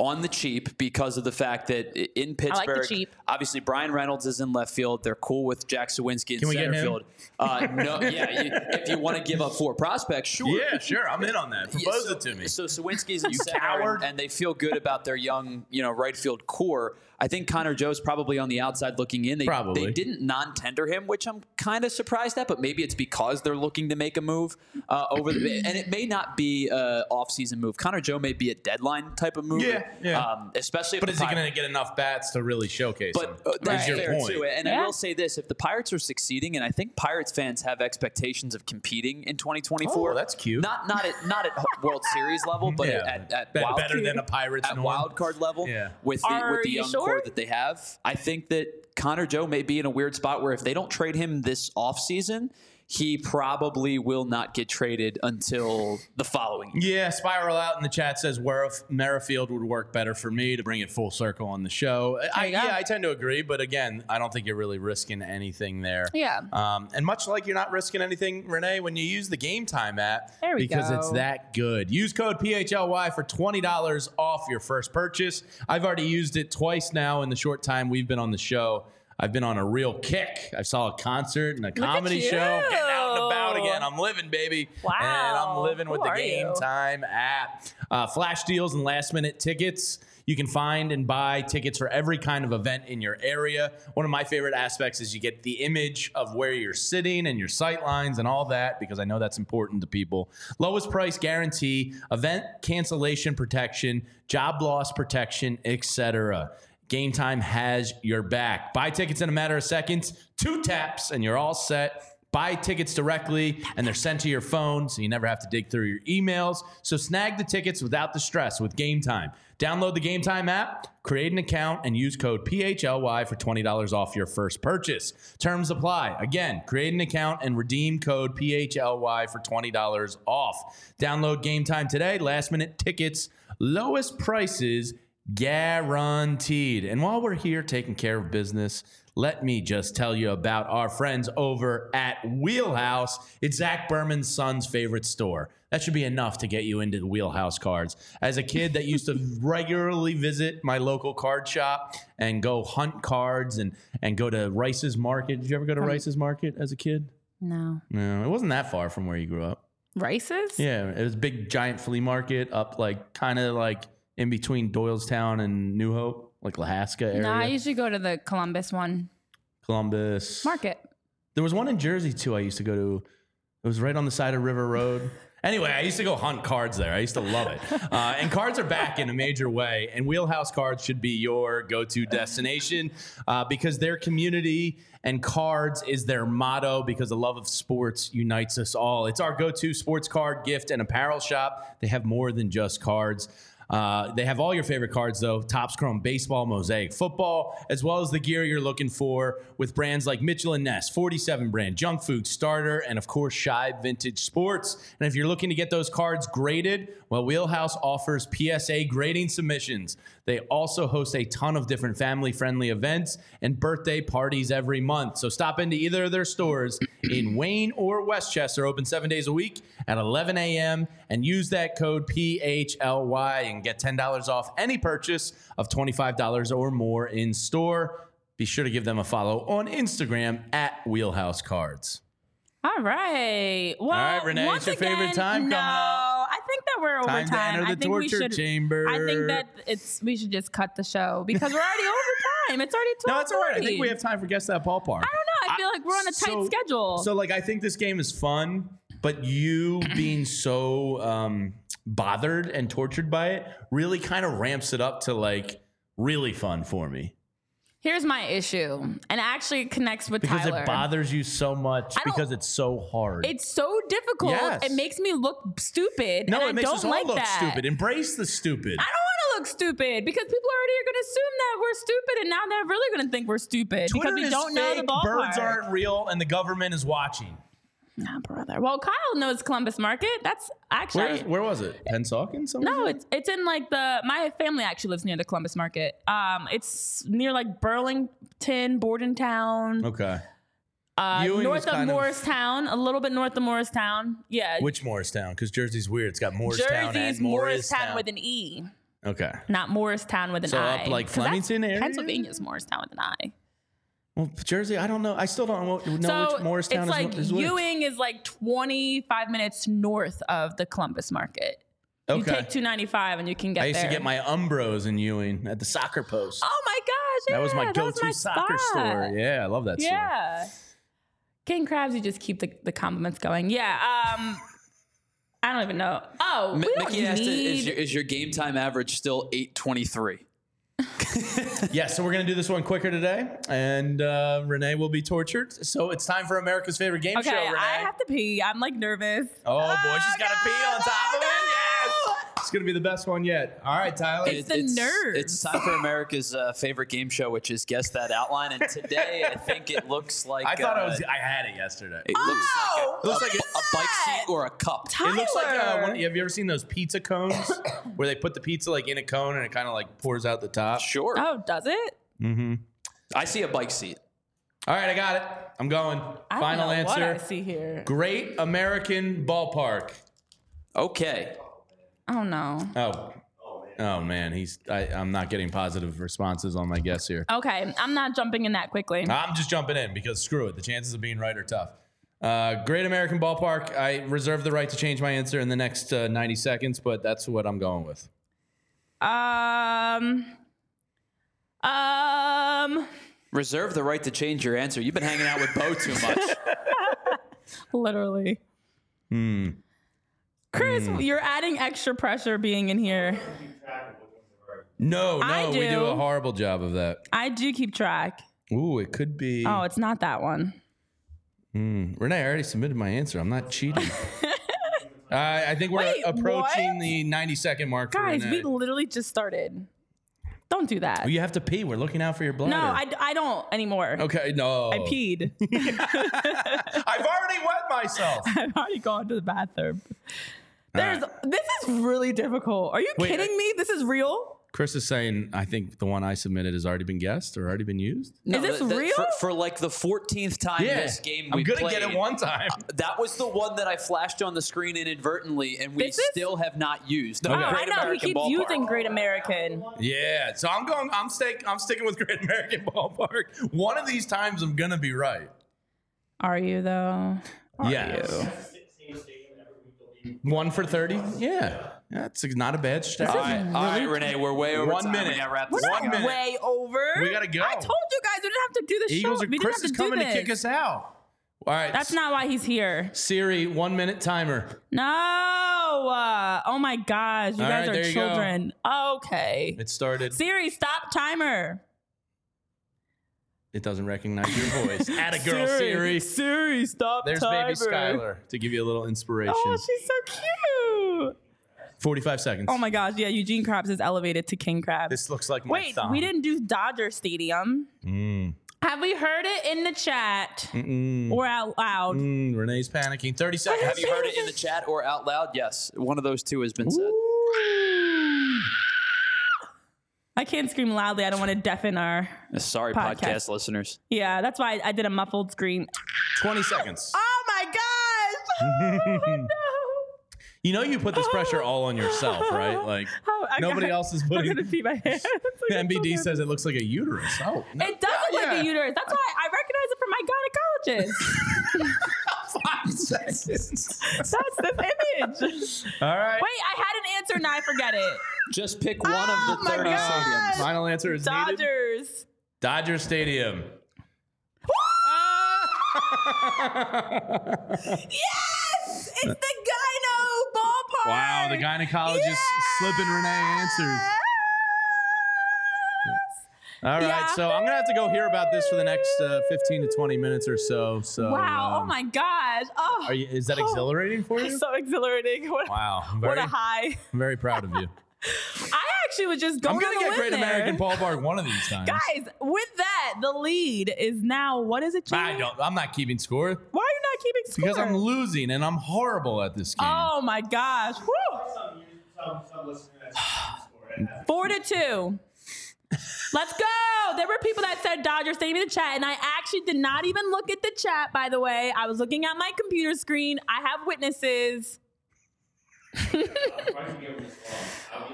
on the cheap because of the fact that i- in like the Pittsburgh, cheap. obviously Bryan Reynolds is in left field. They're cool with Jack Suwinski in Can we get center him? field. Uh, no, (laughs) yeah, you, if you want to give up four prospects, sure. Yeah, sure. I'm in on that. Yeah, Propose so, it to me. So Suwinski's in (laughs) You center, coward. and, and they feel good about their young, you know, right field core. I think Connor Joe's probably on the outside looking in. They, Probably. they didn't non-tender him, which I'm kind of surprised at. But maybe it's because they're looking to make a move uh, over the, and it may not be an off-season move. Connor Joe may be a deadline type of move. Yeah, yeah. Um, especially, if but the is he going to get enough bats to really showcase him? but uh, that's Is your fair point. too. And I will say this: if the Pirates are succeeding, and I think Pirates fans have expectations of competing in 2024, Oh, that's cute. Not not at not at (laughs) World Series level, but Yeah. at, at Be- wild better than a Pirates at and one. wild card level Yeah. with the Are with the you young sure? Core that they have. I think that Connor Joe may be in a weird spot where if they don't trade him this offseason, he probably will not get traded until the following year. Yeah, Spiral Out in the chat says Werf, Merrifield would work better for me to bring it full circle on the show. I, you go. yeah, I tend to agree, but again, I don't think you're really risking anything there. Yeah. Um, and much like you're not risking anything, Renee, when you use the Game Time app, There we because go. it's that good. Use code PHLY for $20 off your first purchase. I've already used it twice now in the short time we've been on the show. I've been on a real kick. I saw a concert and a comedy show. Getting out and about again. I'm living, baby. Wow. And I'm living with Who the Game you? Time app. Uh, flash deals and last minute tickets. You can find and buy tickets for every kind of event in your area. One of my favorite aspects is you get the image of where you're sitting and your sight lines and all that because I know that's important to people. Lowest price guarantee, event cancellation protection, job loss protection, etc. Game Time has your back. Buy tickets in a matter of seconds, two taps, and you're all set. Buy tickets directly, and they're sent to your phone, so you never have to dig through your emails. So snag the tickets without the stress with Game Time. Download the Game Time app, create an account, and use code PHLY for $20 off your first purchase. Terms apply. Again, create an account and redeem code PHLY for $20 off. Download Game Time today. Last minute tickets, lowest prices guaranteed. And while we're here taking care of business, let me just tell you about our friends over at Wheelhouse. It's Zach Berman's son's favorite store. That should be enough to get you into the Wheelhouse cards. As a kid that used to (laughs) regularly visit my local card shop and go hunt cards and, and go to Rice's Market. Did you ever go to Rice's Market as a kid? no. No, it wasn't that far from where you grew up. Rices? Yeah, it was a big giant flea market up like kind of like in between Doylestown and New Hope, like Lahaska area. No, I usually go to the Columbus one Columbus. market. There was one in Jersey too. I used to go to. It was right on the side of River Road. (laughs) Anyway, I used to go hunt cards there. I used to love it. (laughs) Uh, and cards are back in a major way. And Wheelhouse Cards should be your go to destination uh, because their community and cards is their motto because the love of sports unites us all. It's our go to sports card, gift, and apparel shop. They have more than just cards. Uh, they have all your favorite cards, though Topps Chrome Baseball, Mosaic Football, as well as the gear you're looking for with brands like Mitchell and Ness, 47 brand, Junk Food, Starter, and of course, Shibe Vintage Sports. And if you're looking to get those cards graded, well, Wheelhouse offers PSA grading submissions. They also host a ton of different family friendly events and birthday parties every month. So stop into either of their stores in Wayne or West Chester. Open seven days a week at 11 a.m. and use that code PHLY and get $10 off any purchase of $25 or more in store. Be sure to give them a follow on Instagram at Wheelhouse Cards. All right. Well, right, Renee, once your favorite time no, coming up. I think that we're over Time time. I think we should, chamber. I think that it's we should just cut the show because we're already over time. It's already twelve. (laughs) No, it's all right. I think we have time for guess that ballpark. I don't know. Feel like we're on a tight so- schedule. So like I think this game is fun, but you being so um, bothered and tortured by it really kind of ramps it up to like really fun for me Here's my issue, and it actually connects with because Tyler. it bothers you so much because it's so hard. It's so difficult. Yes. It makes me look stupid. no, and it I makes us all like look that. stupid. Embrace the stupid. I don't look stupid because people already are going to assume that we're stupid, and now they're really going to think we're stupid Twitter because we don't know the ballpark. Birds aren't real, and the government is watching. Nah, brother. Well, Kyle knows Columbus Market. That's actually Where, where was it? Pennsauken? Somewhere? no, it's it's in like the my family actually lives near the Columbus Market. Um, it's near like Burlington, Bordentown, Okay. uh, Ewing north of kind of- Morristown, a little bit north of Morristown. Yeah, Which Morristown? Because Jersey's weird. It's got Morristown Jersey's and Morristown Morristown. with an E, okay. not Morristown with an So I. up, like, Flemington area? Pennsylvania's Morristown with an I. Well, Jersey, I don't know. I still don't know, so which Morristown it's like is, is. Ewing is like 25 minutes north of the Columbus Market. Okay. You take 295 and you can get there. I used there. to get my Umbros in Ewing at the soccer post. Oh my gosh! that was my go-to soccer spot. store. Yeah, I love that store. Yeah. King crabs, you just keep the, the compliments going. Yeah. Um, I don't even know. Oh, M- we don't Mickey asked, need. is your, is your game time average still 823? (laughs) Yeah, so we're gonna do this one quicker today, and uh, Renee will be tortured. So it's time for America's favorite game okay, show. Renee. I have to pee. I'm like nervous. oh boy, she's got to pee on top of no, it. no. Yes, it's gonna be the best one yet. All right, Tyler. It's the nerves. It's time for America's uh, favorite game show, which is Guess That Outline. And today, I think it looks like. I thought uh, I was. I had it yesterday. It looks Oh, like a, looks like a, a bike seat or a cup. It looks like uh, Tyler. one, have you ever seen those pizza cones (coughs) where they put the pizza like in a cone and it kind of like pours out the top? Sure. Oh, does it? Mm-hmm. I see a bike seat. All right, I got it. I'm going. I don't Final know answer. What I see here. Great American Ballpark. Okay. Oh no. Oh. Oh man, he's. I, I'm not getting positive responses on my guess here. Okay, I'm not jumping in that quickly. I'm just jumping in because screw it. The chances of being right are tough. Uh, Great American Ballpark. I reserve the right to change my answer in the next uh, 90 seconds, but that's what I'm going with. Um. Um. Reserve the right to change your answer. You've been hanging out with Bo too much. (laughs) Literally. Hmm. Chris, you're adding extra pressure being in here. No, no, I we do do. a horrible job of that. I do keep track. Ooh, it could be. Oh, it's not that one. Renee, I already submitted my answer. I'm not cheating. (laughs) uh, I think we're Wait, approaching what? the 90 second mark. Guys, we literally just started. Don't do that. Well, you have to pee. We're looking out for your bladder. no, I, I don't anymore. Okay, no. I peed. (laughs) I've already wet myself. (laughs) I've already gone to the bathroom. There's this is really difficult. Are you Wait, kidding I- me? This is real? Chris is saying, I think the one I submitted has already been guessed or already been used. No, this that- that- real? For, for like the 14th time this game we I'm gonna played. get it one time. Uh, that was the one that I flashed on the screen inadvertently, and we This is- still have not used. Okay. Oh, I know American he keeps Ballpark. using Great American. Yeah, so I'm going. I'm sticking. I'm sticking with Great American (laughs) Ballpark. One of these times, I'm gonna be right. Are you though? Are Yes. you? One for thirty. Yeah, that's not a bad start. All right, all right, Renee, we're way over One time. minute. We gotta wrap We're this not minute. way over. We gotta go. I told you guys we didn't have to do the Eagles show. are. We didn't Chris have is to do coming to this. kick us out. All right, That's not why he's here. Siri. One minute timer. No. Uh, oh my gosh, you All guys right, there are you go. children. Okay. It started. Siri, stop timer. It doesn't recognize your voice. (laughs) Add a girl, Siri. Siri, stop There's timer. baby Skylar to give you a little inspiration. Oh, she's so cute. 45 seconds. Oh my gosh, yeah, Eugene Krabs is elevated to King Krabs. This looks like my Wait, thumb. we didn't do Dodger Stadium. Have we heard it in the chat or out loud? Mm, Renee's panicking. 30 seconds. Have you heard it in the chat or out loud? Yes, one of those two has been said. I can't scream loudly. I don't want to deafen our. Uh, sorry, Podcast. podcast, listeners. Yeah, that's why I did a muffled scream. 20 seconds. (gasps) Oh my gosh! (laughs) Oh, no. (laughs) You know you put this oh. pressure all on yourself, right? (laughs) Like Oh, I nobody got- else is putting. I'm putting. gonna pee my hands. Like, I'm so MBD says it looks like a uterus. Oh, no. It does look like a uterus. That's why I recognize it from my gynecologist. Five seconds. That's this image. All right. Wait, I had an answer. Now I forget it. Just pick one Oh of the oh my 30 God. stadiums. Final answer is needed. Dodgers. Dodger Stadium. (laughs) Yes, it's the gyno ballpark. Wow, the gynecologist slipping Renee answers. All right, Yeah. so I'm gonna have to go hear about this for the next uh, 15 to 20 minutes or so. So, Wow! oh um, my gosh! Oh, Are you, is that Oh. exhilarating for you? (laughs) so exhilarating. What, Wow, I'm what very, a high! I'm (laughs) very proud of you. (laughs) I actually was just going to I'm gonna on a get limb Great there. American Ballpark one of these times. Guys, with that, the lead is now what is it? I don't. I'm not keeping score Why are you not keeping score? because I'm losing and I'm horrible at this game. Oh my gosh! Woo! Four to two. Let's go. There were people that said Dodgers Stadium in the chat, and I actually did not even look at the chat, by the way. I was looking at my computer screen. I have witnesses. (laughs)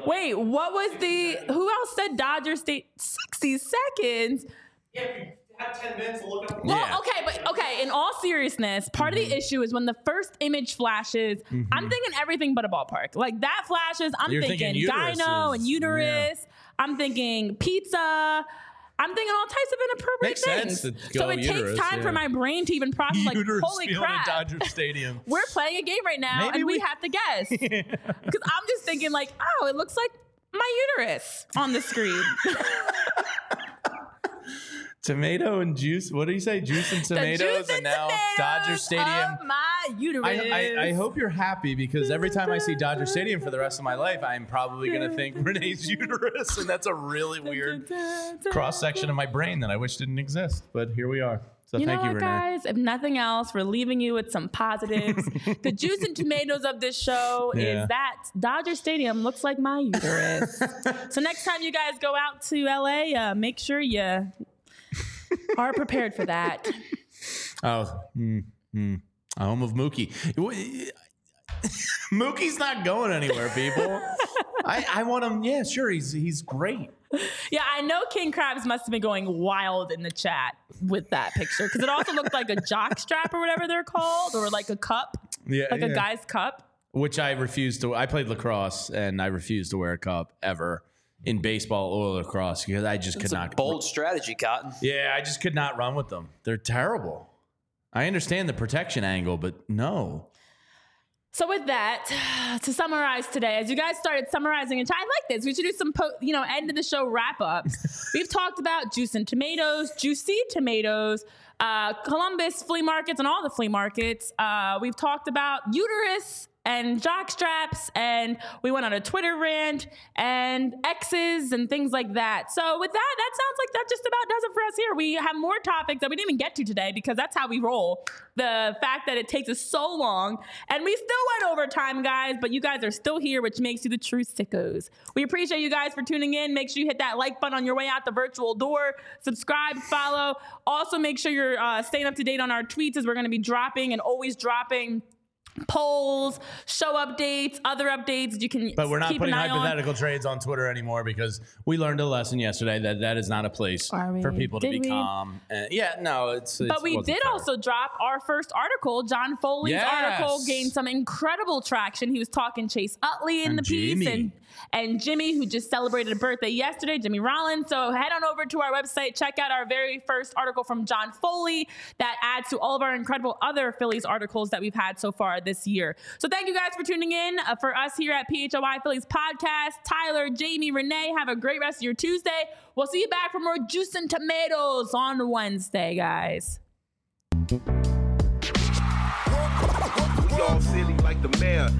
Wait, what was the who else said Dodgers State 60 seconds? Yeah, you have 10 minutes to look up. Well, Yeah. okay, but okay, in all seriousness, part of the mm-hmm. issue is when the first image flashes, I'm mm-hmm. thinking everything but a ballpark. Like that flashes, I'm You're thinking, thinking gyno and uterus. I'm thinking pizza. I'm thinking all types of inappropriate Makes things. so it uterus, takes time yeah. for my brain to even process. Like, holy crap! Dodger (laughs) Stadium. We're playing a game right now, Maybe and we, we- have to guess. (laughs) Because I'm just thinking, like, oh, it looks like my uterus on the screen. (laughs) Tomato and juice. What do you say? Juice and (laughs) tomatoes, juice and now Dodger Stadium. Of my uterus. I, I, I hope you're happy because every time I see Dodger Stadium for the rest of my life, I'm probably going to think (laughs) Renee's uterus. And that's a really weird cross section of my brain that I wish didn't exist. But here we are. So You thank know you, what, Renee. guys? If nothing else, we're leaving you with some positives. (laughs) the juice and tomatoes of this show Yeah. is that Dodger Stadium looks like my uterus. so next time you guys go out to LA, uh, make sure you are prepared for that. (laughs) Oh, mm, mm. home of Mookie. (laughs) Mookie's not going anywhere, people. (laughs) I, I want him. Yeah, sure. He's he's great. Yeah, I know King Krabs must have been going wild in the chat with that picture because it also looked like a jock strap or whatever they're called, or like a cup, Yeah, like a guy's cup. Which I refused to. I played lacrosse and I refused to wear a cup ever in baseball or lacrosse because I just could It's a not. bold strategy, Cotton. Yeah, I just could not run with them. They're terrible. I understand the protection angle, but no. So with that, to summarize today, as you guys started summarizing, and I like this. We should do some, po- you know, end of the show wrap ups. (laughs) We've talked about juice and tomatoes, juicy tomatoes, uh, Columbus flea markets, and all the flea markets. Uh, we've talked about uterus and jock straps, and we went on a Twitter rant and X's and things like that. So with that, that sounds like that just about does it for us here. We have more topics that we didn't even get to today because that's how we roll. The fact that it takes us so long, and we still went over time, guys, but you guys are still here, which makes you the true sickos. We appreciate you guys for tuning in. Make sure you hit that like button on your way out the virtual door. Subscribe, follow. Also, make sure you're uh, staying up to date on our tweets as we're going to be dropping and always dropping polls, show updates, other updates. You can But we're not keep putting an eye on. hypothetical trades on Twitter anymore because we learned a lesson yesterday that that is not a place for people to Did be we? calm. And yeah, no, it's. it's But we did fair. also drop our first article. John Foley's Yes. article gained some incredible traction. He was talking Chase Utley in And the piece and and Jimmy, who just celebrated a birthday yesterday, Jimmy Rollins. So head on over to our website, check out our very first article from John Foley that adds to all of our incredible other Phillies articles that we've had so far this year. So thank you guys for tuning in uh, for us here at PHLY Phillies podcast. Tyler, Jamie, Renee, have a great rest of your Tuesday. We'll see you back for more juice and tomatoes on Wednesday, guys. We all silly like the mayor.